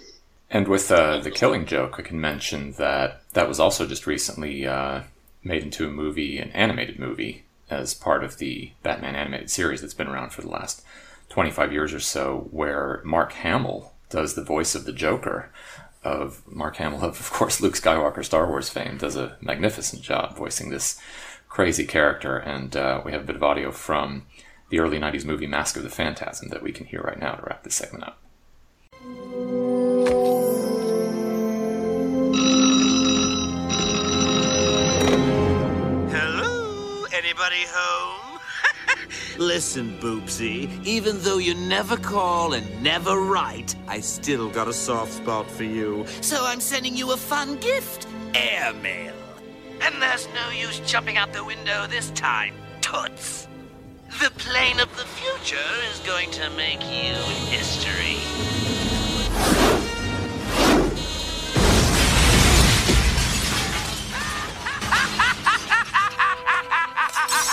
And with uh, the Killing Joke, I can mention that that was also just recently uh, made into a movie, an animated movie, as part of the Batman animated series that's been around for the last 25 years or so, where Mark Hamill does the voice of the Joker. Of Mark Hamill, of, of course, Luke Skywalker, Star Wars fame, does a magnificent job voicing this crazy character. And uh, we have a bit of audio from the early 90s movie Mask of the Phantasm that we can hear right now to wrap this segment up. Anybody home? Listen, Boopsy, even though you never call and never write, I still got a soft spot for you. So I'm sending you a fun gift airmail. And there's no use jumping out the window this time, Toots. The plane of the future is going to make you history.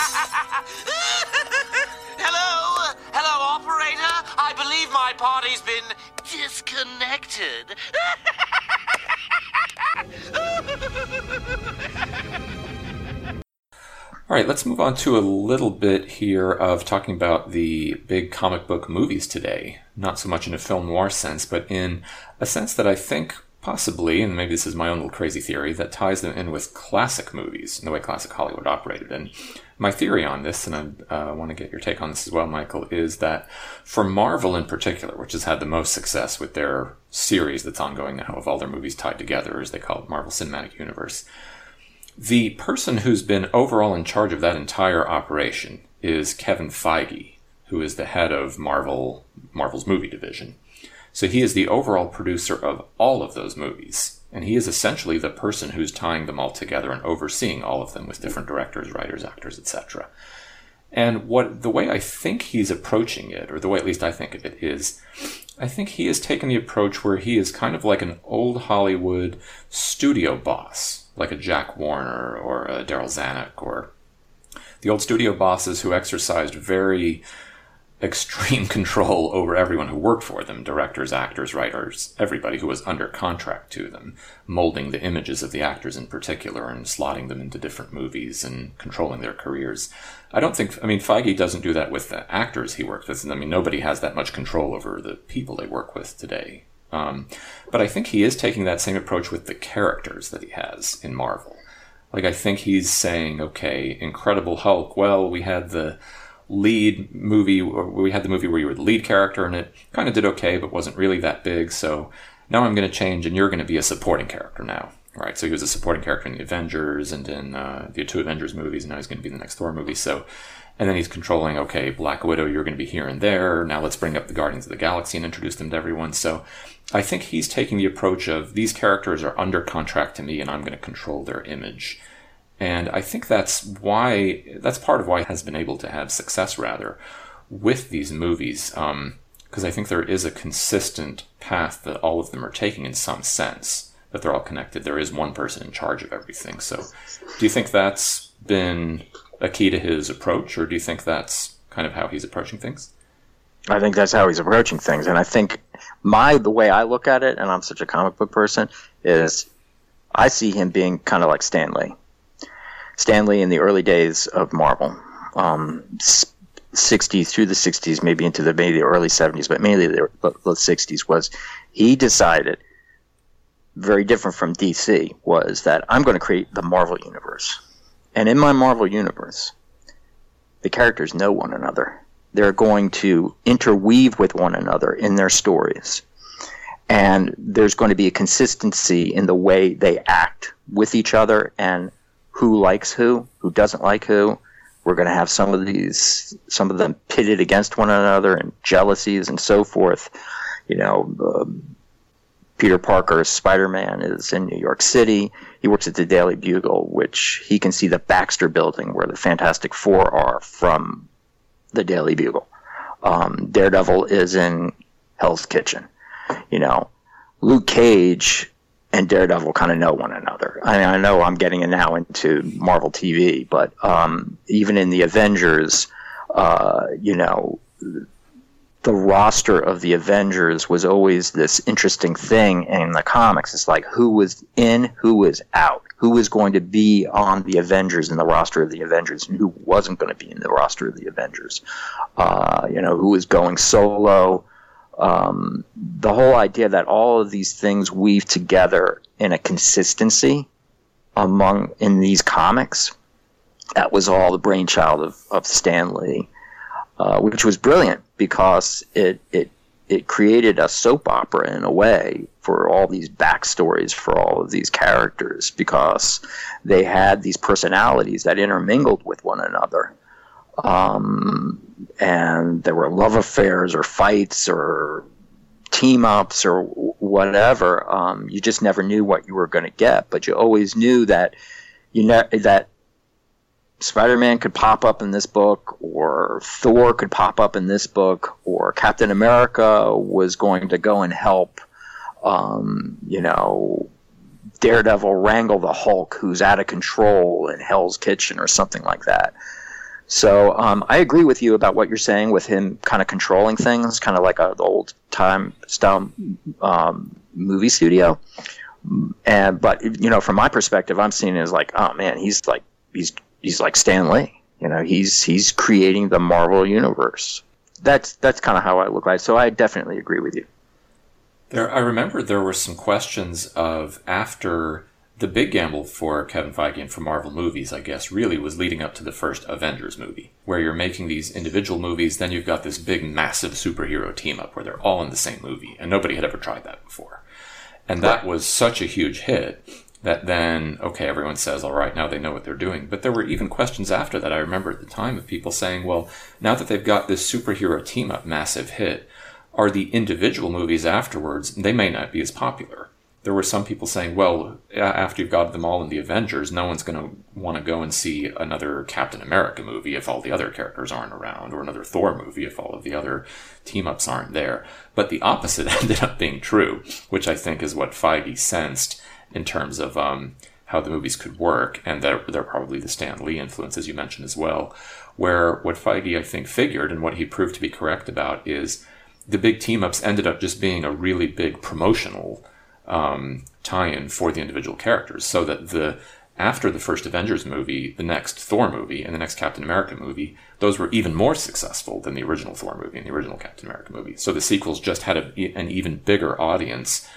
party's been disconnected. All right, let's move on to a little bit here of talking about the big comic book movies today. Not so much in a film noir sense, but in a sense that I think possibly, and maybe this is my own little crazy theory, that ties them in with classic movies and the way classic Hollywood operated. And my theory on this, and I uh, want to get your take on this as well, Michael, is that for Marvel in particular, which has had the most success with their series that's ongoing now of all their movies tied together, as they call it, Marvel Cinematic Universe, the person who's been overall in charge of that entire operation is Kevin Feige, who is the head of Marvel Marvel's movie division. So he is the overall producer of all of those movies. And he is essentially the person who's tying them all together and overseeing all of them with different directors, writers, actors, etc. And what the way I think he's approaching it, or the way at least I think of it, is I think he has taken the approach where he is kind of like an old Hollywood studio boss, like a Jack Warner or a Darryl Zanuck or the old studio bosses who exercised very extreme control over everyone who worked for them directors, actors, writers, everybody who was under contract to them, molding the images of the actors in particular and slotting them into different movies and controlling their careers. I don't think, I mean, Feige doesn't do that with the actors he works with. I mean, nobody has that much control over the people they work with today. Um, but I think he is taking that same approach with the characters that he has in Marvel. Like, I think he's saying, okay, Incredible Hulk, well, we had the lead movie. We had the movie where you were the lead character, and it kind of did okay, but wasn't really that big. So now I'm going to change, and you're going to be a supporting character now. Right, so he was a supporting character in the Avengers and in uh, the two Avengers movies, and now he's going to be in the next Thor movie. So, and then he's controlling. Okay, Black Widow, you're going to be here and there. Now let's bring up the Guardians of the Galaxy and introduce them to everyone. So, I think he's taking the approach of these characters are under contract to me, and I'm going to control their image. And I think that's why, that's part of why has been able to have success rather with these movies. Because um, I think there is a consistent path that all of them are taking in some sense, that they're all connected. There is one person in charge of everything. So do you think that's been a key to his approach, or do you think that's kind of how he's approaching things? I think that's how he's approaching things. And I think my, the way I look at it, and I'm such a comic book person, is I see him being kind of like Stan Lee Stan Lee in the early days of Marvel. Um, '60s through the '60s, maybe into the maybe the early '70s, but mainly the, the, the '60s was he decided very different from DC was that I'm going to create the Marvel universe, and in my Marvel universe, the characters know one another. They're going to interweave with one another in their stories and there's going to be a consistency in the way they act with each other and who likes who, who doesn't like who. We're going to have some of these, some of them pitted against one another and jealousies and so forth. You know, um, Peter Parker, Spider Man is in New York City. He works at the Daily Bugle, which he can see the Baxter building where the Fantastic Four are from the Daily Bugle. Um, Daredevil is in Hell's Kitchen you know, Luke Cage and Daredevil kind of know one another. I mean, I know I'm getting it now into Marvel TV, but um, even in the Avengers, uh, you know, the roster of the Avengers was always this interesting thing in the comics. It's like who was in, who was out, who was going to be on the Avengers in the roster of the Avengers, and who wasn't going to be in the roster of the Avengers. Uh, you know, who was going solo um, the whole idea that all of these things weave together in a consistency among in these comics that was all the brainchild of, of Stan Lee, uh, which was brilliant because it, it it created a soap opera in a way for all these backstories for all of these characters because they had these personalities that intermingled with one another um, and there were love affairs or fights or team ups or whatever. Um, you just never knew what you were going to get, but you always knew that you know that Spider-Man could pop up in this book, or Thor could pop up in this book, or Captain America was going to go and help. Um, you know, Daredevil wrangle the Hulk who's out of control in Hell's Kitchen or something like that. So um, I agree with you about what you're saying with him kind of controlling things, kind of like an old time style um, movie studio. And but you know, from my perspective, I'm seeing it as like, oh man, he's like he's he's like Stan Lee. You know, he's he's creating the Marvel universe. That's that's kind of how I look like. So I definitely agree with you. There, I remember there were some questions of after the big gamble for Kevin Feige and for Marvel movies, I guess, really was leading up to the first Avengers movie, where you're making these individual movies, then you've got this big, massive superhero team up where they're all in the same movie, and nobody had ever tried that before. And that was such a huge hit that then, okay, everyone says, all right, now they know what they're doing. But there were even questions after that, I remember at the time, of people saying, well, now that they've got this superhero team up massive hit, are the individual movies afterwards, they may not be as popular there were some people saying, well, after you've got them all in the Avengers, no one's going to want to go and see another Captain America movie if all the other characters aren't around, or another Thor movie if all of the other team ups aren't there. But the opposite ended up being true, which I think is what Feige sensed in terms of um, how the movies could work, and they're, they're probably the Stan Lee influence, as you mentioned as well. Where what Feige, I think, figured, and what he proved to be correct about, is the big team ups ended up just being a really big promotional um, tie-in for the individual characters, so that the after the first Avengers movie, the next Thor movie, and the next Captain America movie, those were even more successful than the original Thor movie and the original Captain America movie. So the sequels just had a, an even bigger audience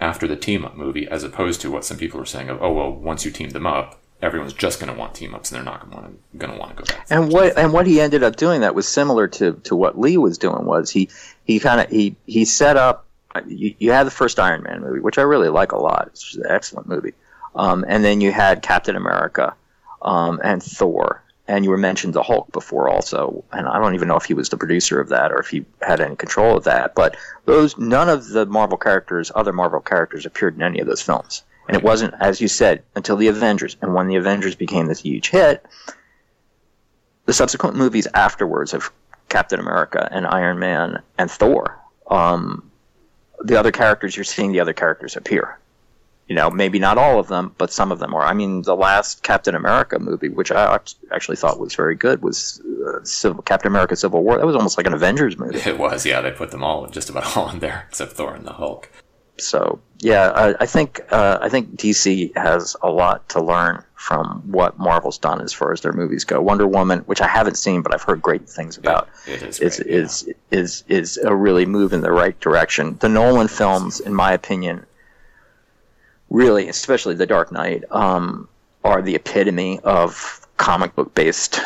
after the team up movie, as opposed to what some people were saying of, oh well, once you team them up, everyone's just going to want team ups and they're not going to going to want to go back. And what and what he ended up doing that was similar to to what Lee was doing was he he kind of he he set up you, you had the first Iron Man movie, which I really like a lot. It's an excellent movie. Um, and then you had Captain America um, and Thor, and you were mentioned the Hulk before also. And I don't even know if he was the producer of that or if he had any control of that. But those none of the Marvel characters, other Marvel characters, appeared in any of those films. And it wasn't, as you said, until the Avengers. And when the Avengers became this huge hit, the subsequent movies afterwards of Captain America and Iron Man and Thor um, the other characters, you're seeing the other characters appear. You know, maybe not all of them, but some of them are. I mean, the last Captain America movie, which I actually thought was very good, was uh, Civil, Captain America: Civil War. That was almost like an Avengers movie. It was, yeah. They put them all, just about all in there, except Thor and the Hulk. So yeah, I, I think uh, I think DC has a lot to learn from what Marvel's done as far as their movies go. Wonder Woman, which I haven't seen, but I've heard great things about, it is is, great, is, is is a really move in the right direction. The Nolan films, in my opinion, really, especially The Dark Knight, um, are the epitome of comic book based.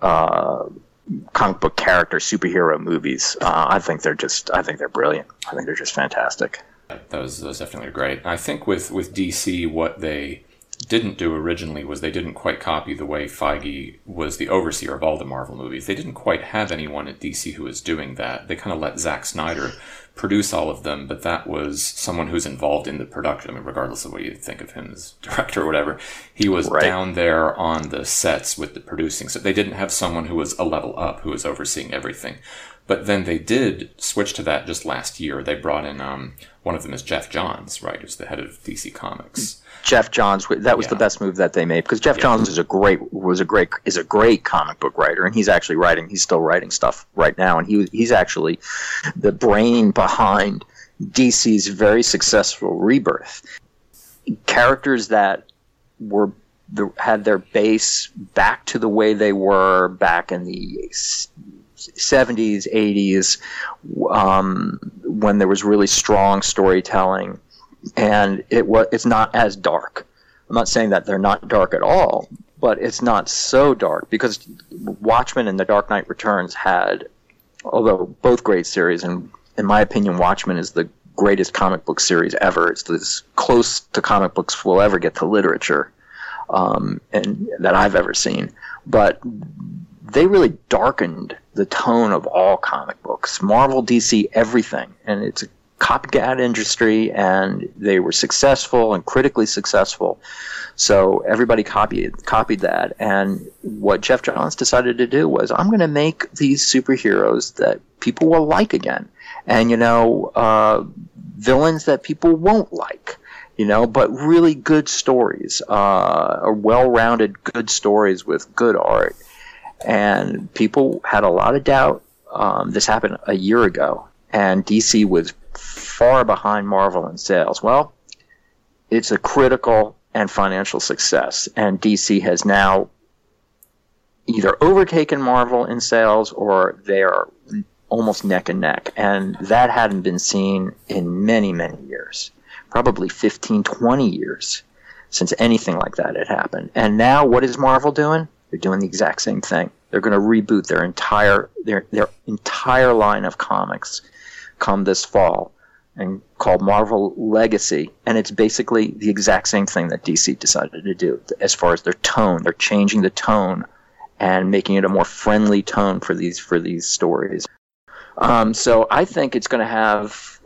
Uh, comic book character superhero movies. Uh, I think they're just I think they're brilliant. I think they're just fantastic. That was, that was definitely great. I think with, with DC, what they didn't do originally was they didn't quite copy the way Feige was the overseer of all the Marvel movies. They didn't quite have anyone at DC who was doing that. They kind of let Zack Snyder produce all of them, but that was someone who's involved in the production. I mean, regardless of what you think of him as director or whatever, he was Right. down there on the sets with the producing. So they didn't have someone who was a level up who was overseeing everything. But then they did switch to that just last year. They brought in um, one of them is Geoff Johns, right, who's the head of DC Comics. Geoff Johns that was the best move that they made because Geoff Johns is a great was a great is a great comic book writer and he's actually writing he's still writing stuff right now and he he's actually the brain behind DC's very successful rebirth characters that were the, had their base back to the way they were back in the 70s 80s um, when there was really strong storytelling and it was it's not as dark. I'm not saying that they're not dark at all, but it's not so dark because Watchmen and The Dark Knight Returns had, although both great series, and in my opinion, Watchmen is the greatest comic book series ever. It's as close to comic books we'll ever get to literature, um, and that I've ever seen. But they really darkened the tone of all comic books. Marvel, DC, everything, and it's a copycat industry, and they were successful and critically successful. So everybody copied copied that, and what Geoff Johns decided to do was, I'm going to make these superheroes that people will like again, and you know, uh, villains that people won't like you know, but really good stories, uh, or well-rounded good stories with good art. And people had a lot of doubt. Um, this happened a year ago, and DC was far behind Marvel in sales. Well, it's a critical and financial success, and DC has now either overtaken Marvel in sales or they are almost neck and neck. And that hadn't been seen in many, many years probably 15, 20 years since anything like that had happened. And now what is Marvel doing? They're doing the exact same thing. They're going to reboot their entire their their entire line of comics come this fall and called Marvel Legacy, and it's basically the exact same thing that DC decided to do as far as their tone. They're changing the tone and making it a more friendly tone for these for these stories. Um, so I think it's going to have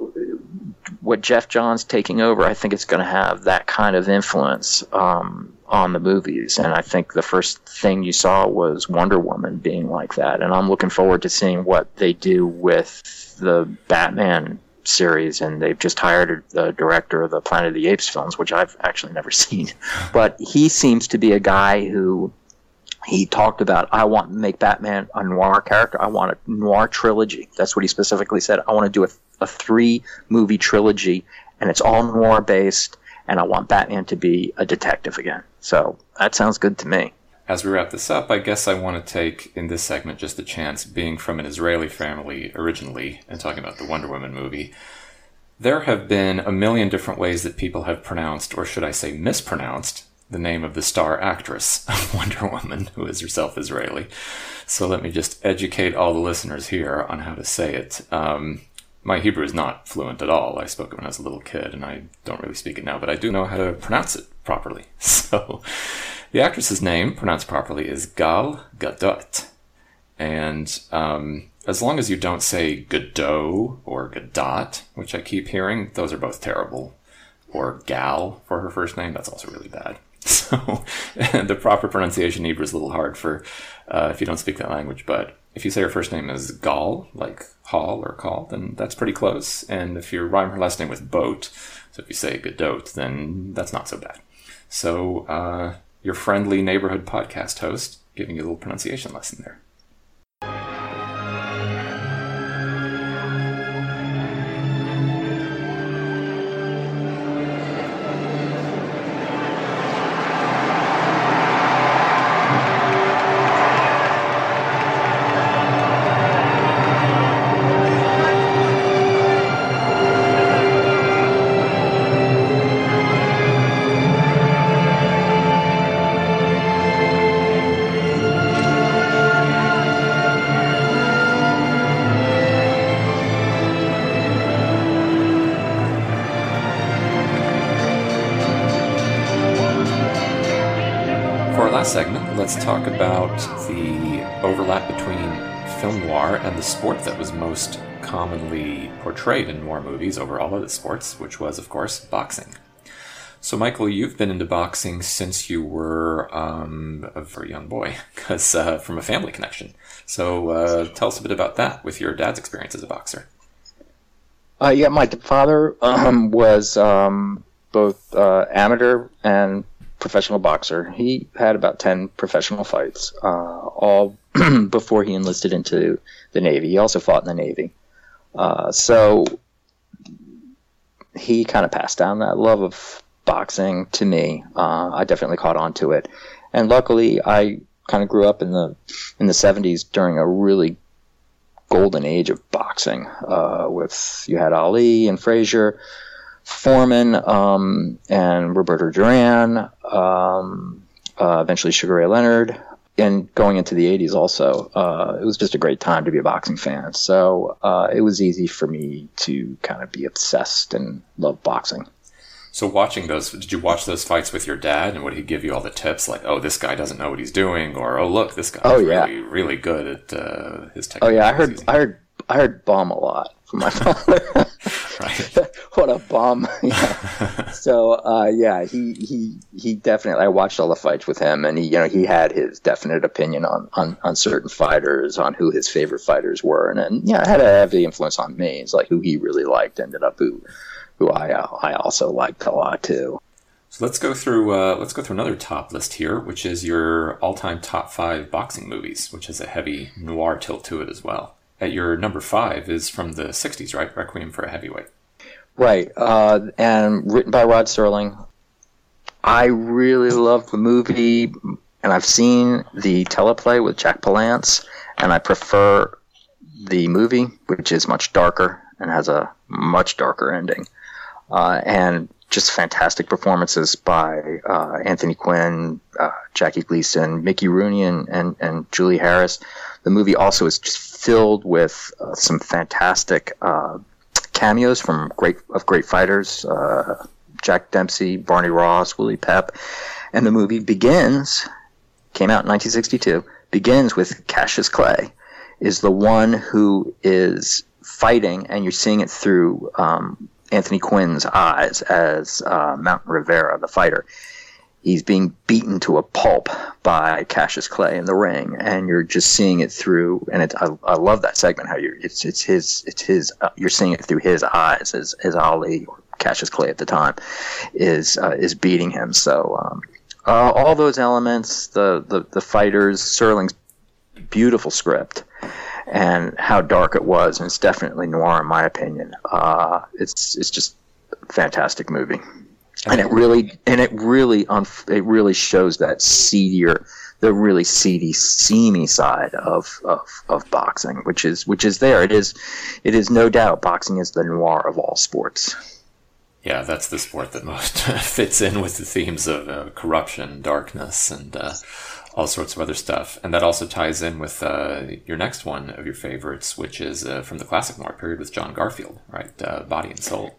what Geoff Johns taking over. I think it's going to have that kind of influence um, on the movies, and I think the first thing you saw was Wonder Woman being like that, and I'm looking forward to seeing what they do with the Batman series and they've just hired the director of the Planet of the Apes films which I've actually never seen but he seems to be a guy who he talked about I want to make Batman a noir character. I want a noir trilogy. That's what he specifically said. I want to do a, a three movie trilogy, and it's all noir based. And I want Batman to be a detective again. So that sounds good to me. As we wrap this up, I guess I want to take in this segment just a chance, being from an Israeli family originally and talking about the Wonder Woman movie. There have been a million different ways that people have pronounced, or should I say mispronounced, the name of the star actress of Wonder Woman, who is herself Israeli. So let me just educate all the listeners here on how to say it. Um, my Hebrew is not fluent at all. I spoke it when I was a little kid, and I don't really speak it now, but I do know how to pronounce it properly. So the actress's name, pronounced properly, is Gal Gadot. And um, as long as you don't say Godot or Gadot, which I keep hearing, those are both terrible. Or Gal for her first name, that's also really bad. So the proper pronunciation in Hebrew is a little hard for uh, if you don't speak that language. But if you say her first name is Gal, like Hall or Call, then that's pretty close. And if you rhyme her last name with boat, so if you say Godot, then that's not so bad. So uh, your friendly neighborhood podcast host giving you a little pronunciation lesson there. Noir and the sport that was most commonly portrayed in noir movies over all other sports, which was, of course, boxing. So, Michael, you've been into boxing since you were um, a very young boy, because uh, from a family connection. So, uh, tell us a bit about that with your dad's experience as a boxer. Uh, yeah, my father um, was um, both uh, amateur and professional boxer. He had about 10 professional fights, uh, all before he enlisted into the Navy. He also fought in the Navy. Uh, so he kind of passed down that love of boxing to me. Uh, I definitely caught on to it. And luckily, I kind of grew up in the in the 70s during a really golden age of boxing. Uh, with you had Ali and Frazier, Foreman, um, and Roberto Duran. Um, uh, eventually, Sugar Ray Leonard. And going into the 80s, also, uh, it was just a great time to be a boxing fan. So uh, it was easy for me to kind of be obsessed and love boxing. So watching those, did you watch those fights with your dad, and would he give you all the tips like, "Oh, this guy doesn't know what he's doing," or "Oh, look, this guy oh, yeah. really, really good at uh, his technique"? Oh yeah, I heard, I heard, I heard bomb a lot from my father. right. What a bum. yeah. so uh, yeah, he he he definitely. I watched all the fights with him, and he you know he had his definite opinion on on, on certain fighters, on who his favorite fighters were, and and yeah, it had a heavy influence on me. It's like who he really liked ended up who who I uh, I also liked a lot too. So let's go through uh, let's go through another top list here, which is your all-time top five boxing movies, which has a heavy noir tilt to it as well. At your number five is from the '60s, right? Requiem for a Heavyweight. Right, uh, and written by Rod Serling. I really love the movie, and I've seen the teleplay with Jack Palance, and I prefer the movie, which is much darker and has a much darker ending uh, and just fantastic performances by uh, Anthony Quinn, uh, Jackie Gleason, Mickey Rooney, and, and, and, Julie Harris. The movie also is just filled with uh, some fantastic uh, cameos from great of great fighters, uh, Jack Dempsey, Barney Ross, Willie Pep, and the movie begins. Came out in 1962. Begins with Cassius Clay, is the one who is fighting, and you're seeing it through um, Anthony Quinn's eyes as uh, Mountain Rivera, the fighter. He's being beaten to a pulp by Cassius Clay in the ring, and you're just seeing it through. And it, I, I love that segment how you it's it's his it's his uh, you're seeing it through his eyes as as Ali or Cassius Clay at the time is uh, is beating him. So um, uh, all those elements, the the the fighters, Serling's beautiful script and how dark it was. And it's definitely noir, in my opinion. Uh, it's it's just fantastic movie, and it really and it really unf- it really shows that seedier, the really seedy, seamy side of, of of boxing, which is which is there. It is it is no doubt boxing is the noir of all sports. Yeah, that's the sport that most fits in with the themes of uh, corruption, darkness, and uh, all sorts of other stuff. And that also ties in with uh, your next one of your favorites, which is uh, from the classic noir period with John Garfield, right? Uh, Body and Soul.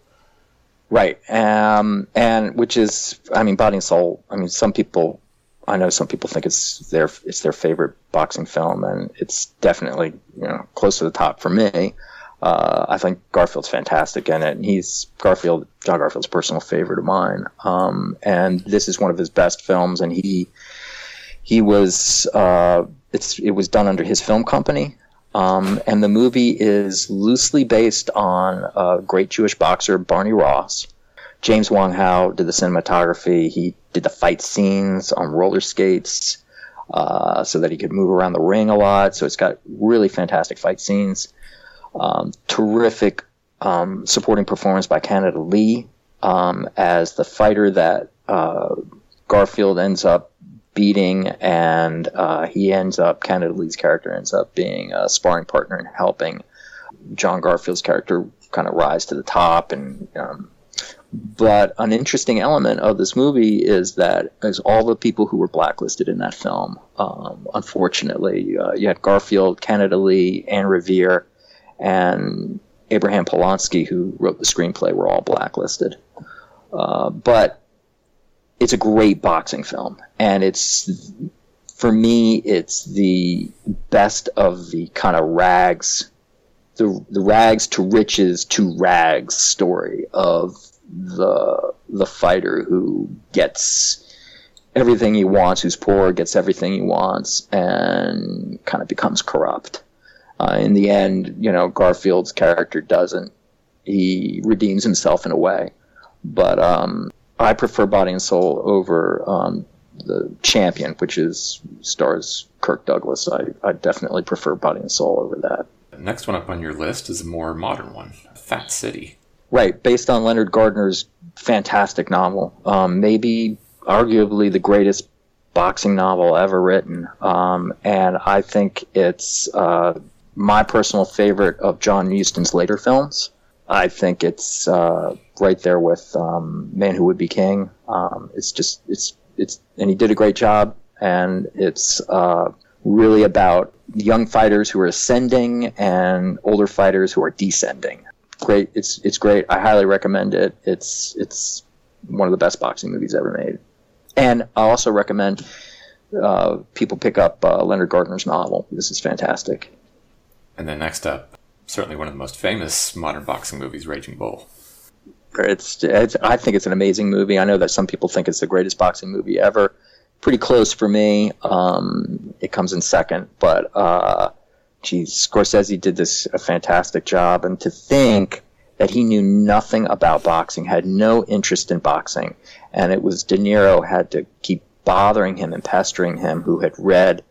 Right. Um, and which is, I mean, Body and Soul, I mean, some people, I know some people think it's their, it's their favorite boxing film, and it's definitely, you know, close to the top for me. Uh, I think Garfield's fantastic in it, and he's Garfield, John Garfield's personal favorite of mine. Um, and this is one of his best films, and he he was uh, it's it was done under his film company, um, and the movie is loosely based on a great Jewish boxer Barney Ross. James Wong Howe did the cinematography. He did the fight scenes on roller skates uh, so that he could move around the ring a lot. So it's got really fantastic fight scenes. Um, terrific um, supporting performance by Canada Lee um, as the fighter that uh, Garfield ends up beating, and uh, he ends up Canada Lee's character ends up being a sparring partner and helping John Garfield's character kind of rise to the top. And um, but an interesting element of this movie is that as all the people who were blacklisted in that film, um, unfortunately, uh, you had Garfield, Canada Lee, Anne Revere, and Abraham Polonsky, who wrote the screenplay, were all blacklisted. Uh, but it's a great boxing film, and it's for me, it's the best of the kind of rags, the the rags to riches to rags story of the the fighter who gets everything he wants, who's poor, gets everything he wants, and kind of becomes corrupt. Uh, in the end, you know, Garfield's character doesn't. He redeems himself in a way, but um, I prefer Body and Soul over um, the Champion, which is stars Kirk Douglas. I, I definitely prefer Body and Soul over that. Next one up on your list is a more modern one, Fat City. Right, based on Leonard Gardner's fantastic novel. Um, maybe arguably the greatest boxing novel ever written. Um, and I think it's uh, my personal favorite of John Huston's later films. I think it's uh, right there with um, Man Who Would Be King. Um, it's just it's it's and he did a great job. And it's uh, really about young fighters who are ascending and older fighters who are descending. Great, it's it's great. I highly recommend it. It's it's one of the best boxing movies ever made. And I also recommend uh, people pick up uh, Leonard Gardner's novel. This is fantastic. And then next up, certainly one of the most famous modern boxing movies, Raging Bull. It's, it's, I think it's an amazing movie. I know that some people think it's the greatest boxing movie ever. Pretty close for me. Um, it comes in second, but uh, geez, Scorsese did this a fantastic job. And to think that he knew nothing about boxing, had no interest in boxing, and it was De Niro had to keep bothering him and pestering him, who had read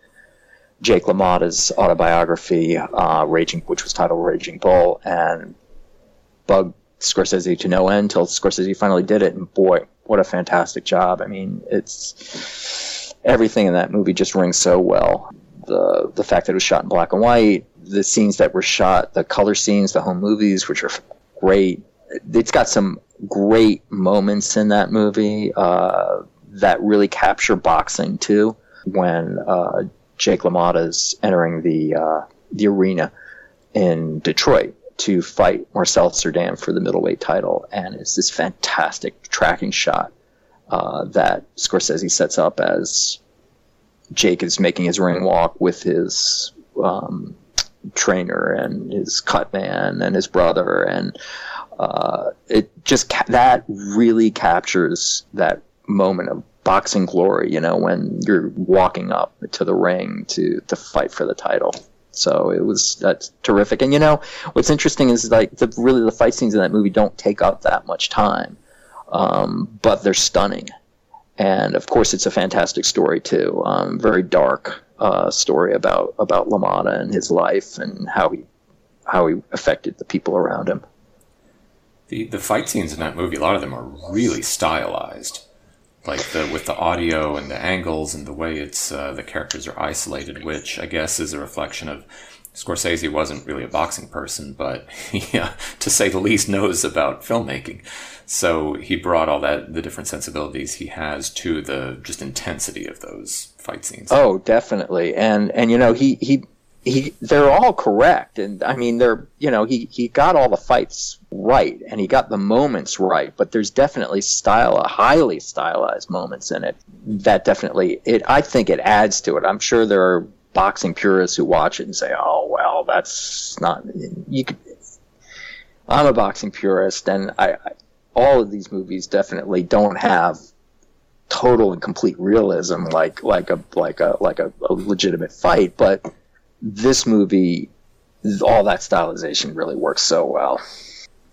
Jake LaMotta's autobiography, uh, Raging, which was titled Raging Bull, and bugged Scorsese to no end until Scorsese finally did it. And boy, what a fantastic job! I mean, it's everything in that movie just rings so well. The the fact that it was shot in black and white, the scenes that were shot, the color scenes, the home movies, which are great. It's got some great moments in that movie uh, that really capture boxing too. When uh, Jake LaMotta is entering the uh, the arena in Detroit to fight Marcel Cerdan for the middleweight title, and it's this fantastic tracking shot uh, that Scorsese sets up as Jake is making his ring walk with his um, trainer and his cut man and his brother. And uh, it just ca- that really captures that moment of boxing glory you know when you're walking up to the ring to to fight for the title. So it was that's terrific. And you know what's interesting is like the really the fight scenes in that movie don't take up that much time um, but they're stunning. And of course it's a fantastic story too. Um, very dark uh, story about about LaMotta and his life and how he how he affected the people around him. The the fight scenes in that movie, a lot of them are really stylized, like the with the audio and the angles and the way it's uh, the characters are isolated, which I guess is a reflection of Scorsese wasn't really a boxing person, but uh, to say the least, knows about filmmaking. So he brought all that the different sensibilities he has to the just intensity of those fight scenes. Oh, definitely. And and you know he he he they're all correct and I mean they're you know he he got all the fights right and he got the moments right, but there's definitely style highly stylized moments in it. That definitely it I think it adds to it. I'm sure there are boxing purists who watch it and say, "Oh, well, that's not you could I'm a boxing purist and I, I all of these movies definitely don't have total and complete realism like like a like a like a, a legitimate fight but this movie all that stylization really works so well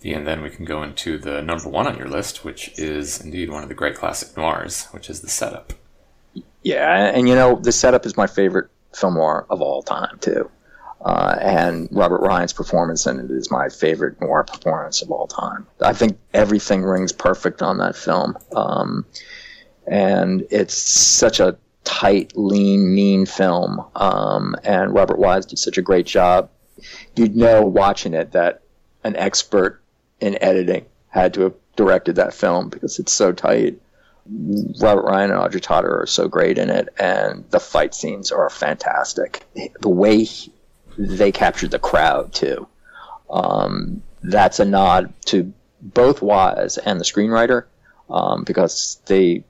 and then we can go into the number one on your list which is indeed one of the great classic noirs which is the setup yeah and you know the setup is my favorite film noir of all time too uh, and Robert Ryan's performance in it is my favorite noir performance of all time. I think everything rings perfect on that film. Um, and it's such a tight, lean, mean film. Um, and Robert Wise did such a great job. You'd know watching it that an expert in editing had to have directed that film because it's so tight. Robert Ryan and Audrey Totter are so great in it, and the fight scenes are fantastic. The way they captured the crowd too. Um, that's a nod to both Wise and the screenwriter um, because they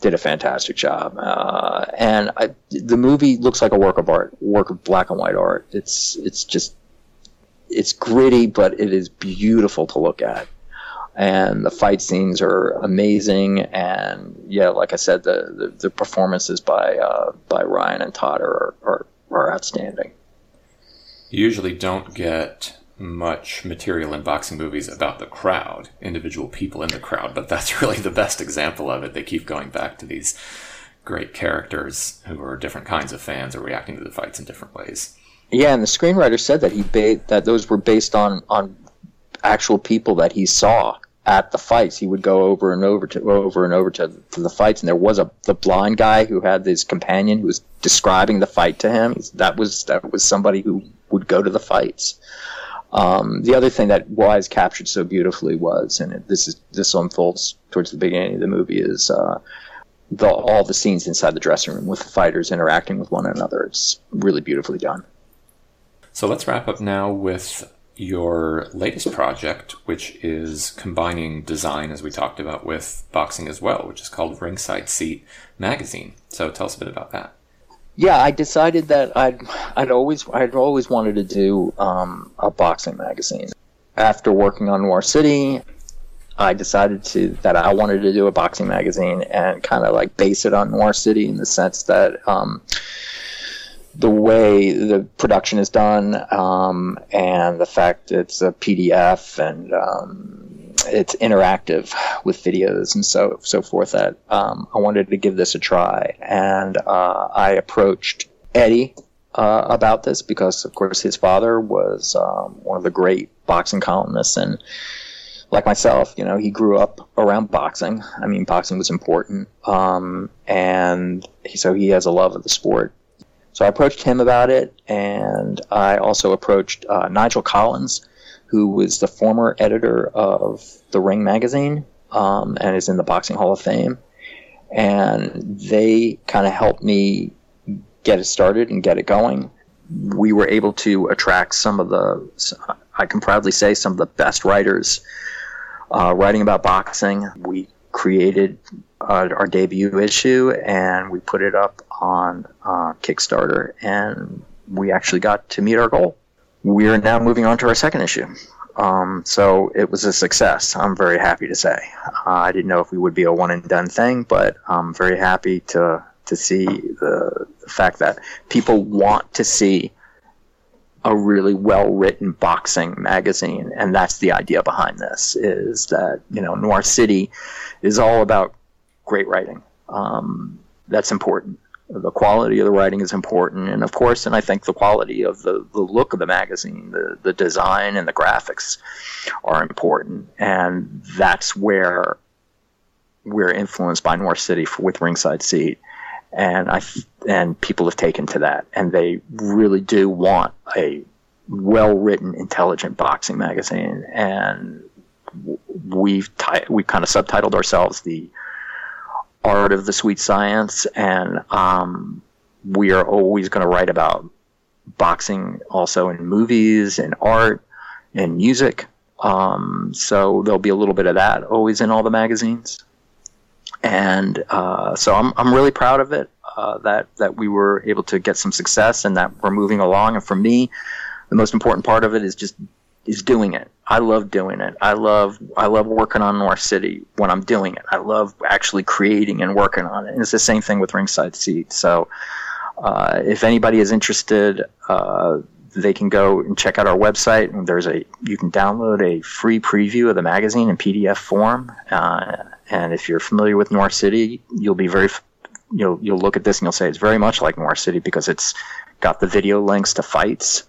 did a fantastic job. Uh, and I, the movie looks like a work of art, work of black and white art. It's it's just it's gritty, but it is beautiful to look at. And the fight scenes are amazing, and yeah, like I said, the the, the performances by uh, by Ryan and Todd are, are are outstanding. You usually don't get much material in boxing movies about the crowd, individual people in the crowd, but that's really the best example of it. They keep going back to these great characters who are different kinds of fans or reacting to the fights in different ways. Yeah, and the screenwriter said that he ba- that those were based on on actual people that he saw at the fights. He would go over and over to over and over to, to the fights, and there was a the blind guy who had his companion who was describing the fight to him. That was that was somebody who would go to the fights. Um, the other thing that Wise captured so beautifully was, and it, this is this unfolds towards the beginning of the movie, is uh, the, all the scenes inside the dressing room with the fighters interacting with one another. It's really beautifully done. So let's wrap up now with your latest project, which is combining design, as we talked about, with boxing as well, which is called Ringside Seat Magazine. So tell us a bit about that. Yeah, I decided that I'd I'd always I'd always wanted to do um, a boxing magazine. After working on Noir City, I decided to that I wanted to do a boxing magazine and kind of like base it on Noir City in the sense that um, the way the production is done um, and the fact it's a PDF and um, it's interactive with videos and so so forth that um, I wanted to give this a try and uh, I approached Eddie uh, about this because of course his father was um, one of the great boxing columnists and like myself, you know, he grew up around boxing. I mean, boxing was important, um, and he, so he has a love of the sport. So I approached him about it, and I also approached uh, Nigel Collins, who was the former editor of the Ring magazine um, and is in the Boxing Hall of Fame. And they kind of helped me get it started and get it going. We were able to attract some of the, I can proudly say, some of the best writers uh, writing about boxing. We created uh, our debut issue and we put it up on uh, Kickstarter, and we actually got to meet our goal. We're now moving on to our second issue. Um, so it was a success. I'm very happy to say. Uh, I didn't know if we would be a one and done thing, but I'm very happy to to see the, the fact that people want to see a really well written boxing magazine, and that's the idea behind this. Is that you know Noir City is all about great writing. Um, that's important the quality of the writing is important, and of course, and I think the quality of the, the look of the magazine, the, the design and the graphics are important, and that's where we're influenced by Noir City for, with Ringside Seat, and I and people have taken to that, and they really do want a well written, intelligent boxing magazine, and we've we kind of subtitled ourselves the art of the sweet science, and um, we are always going to write about boxing also in movies and art and music. Um, so there'll be a little bit of that always in all the magazines. And uh, so I'm, I'm really proud of it uh, that, that we were able to get some success and that we're moving along. And for me, the most important part of it is just is doing it. I love doing it. I love I love working on Noir City when I'm doing it. I love actually creating and working on it. And it's the same thing with Ringside Seat. So uh, if anybody is interested, uh, they can go and check out our website. And there's a you can download a free preview of the magazine in PDF form. Uh, and if you're familiar with Noir City, you'll be very you'll you'll look at this and you'll say it's very much like Noir City because it's got the video links to fights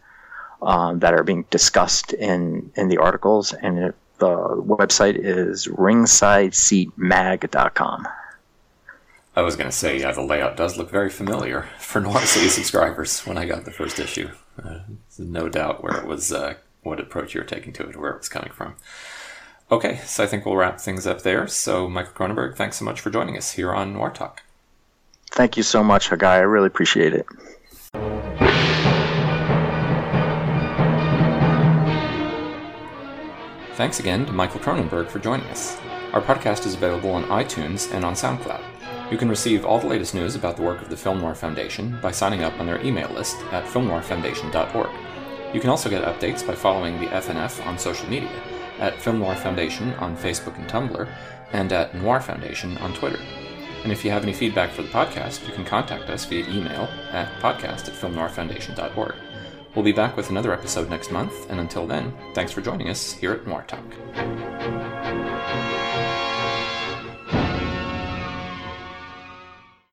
um, that are being discussed in, in the articles, and it, the website is ringsideseatmag.com. I was going to say, yeah, the layout does look very familiar for Noir City subscribers when I got the first issue. Uh, no doubt where it was, uh, what approach you were taking to it, where it was coming from. Okay, so I think we'll wrap things up there. So, Michael Kronenberg, thanks so much for joining us here on Noir Talk. Thank you so much, Hagai. I really appreciate it. Thanks again to Michael Kronenberg for joining us. Our podcast is available on iTunes and on SoundCloud. You can receive all the latest news about the work of the Film Noir Foundation by signing up on their email list at filmnoirfoundation.org. You can also get updates by following the FNF on social media at Film Noir Foundation on Facebook and Tumblr, and at Noir Foundation on Twitter. And if you have any feedback for the podcast, you can contact us via email at podcast at filmnoirfoundation.org. We'll be back with another episode next month, and until then, thanks for joining us here at Noir Talk.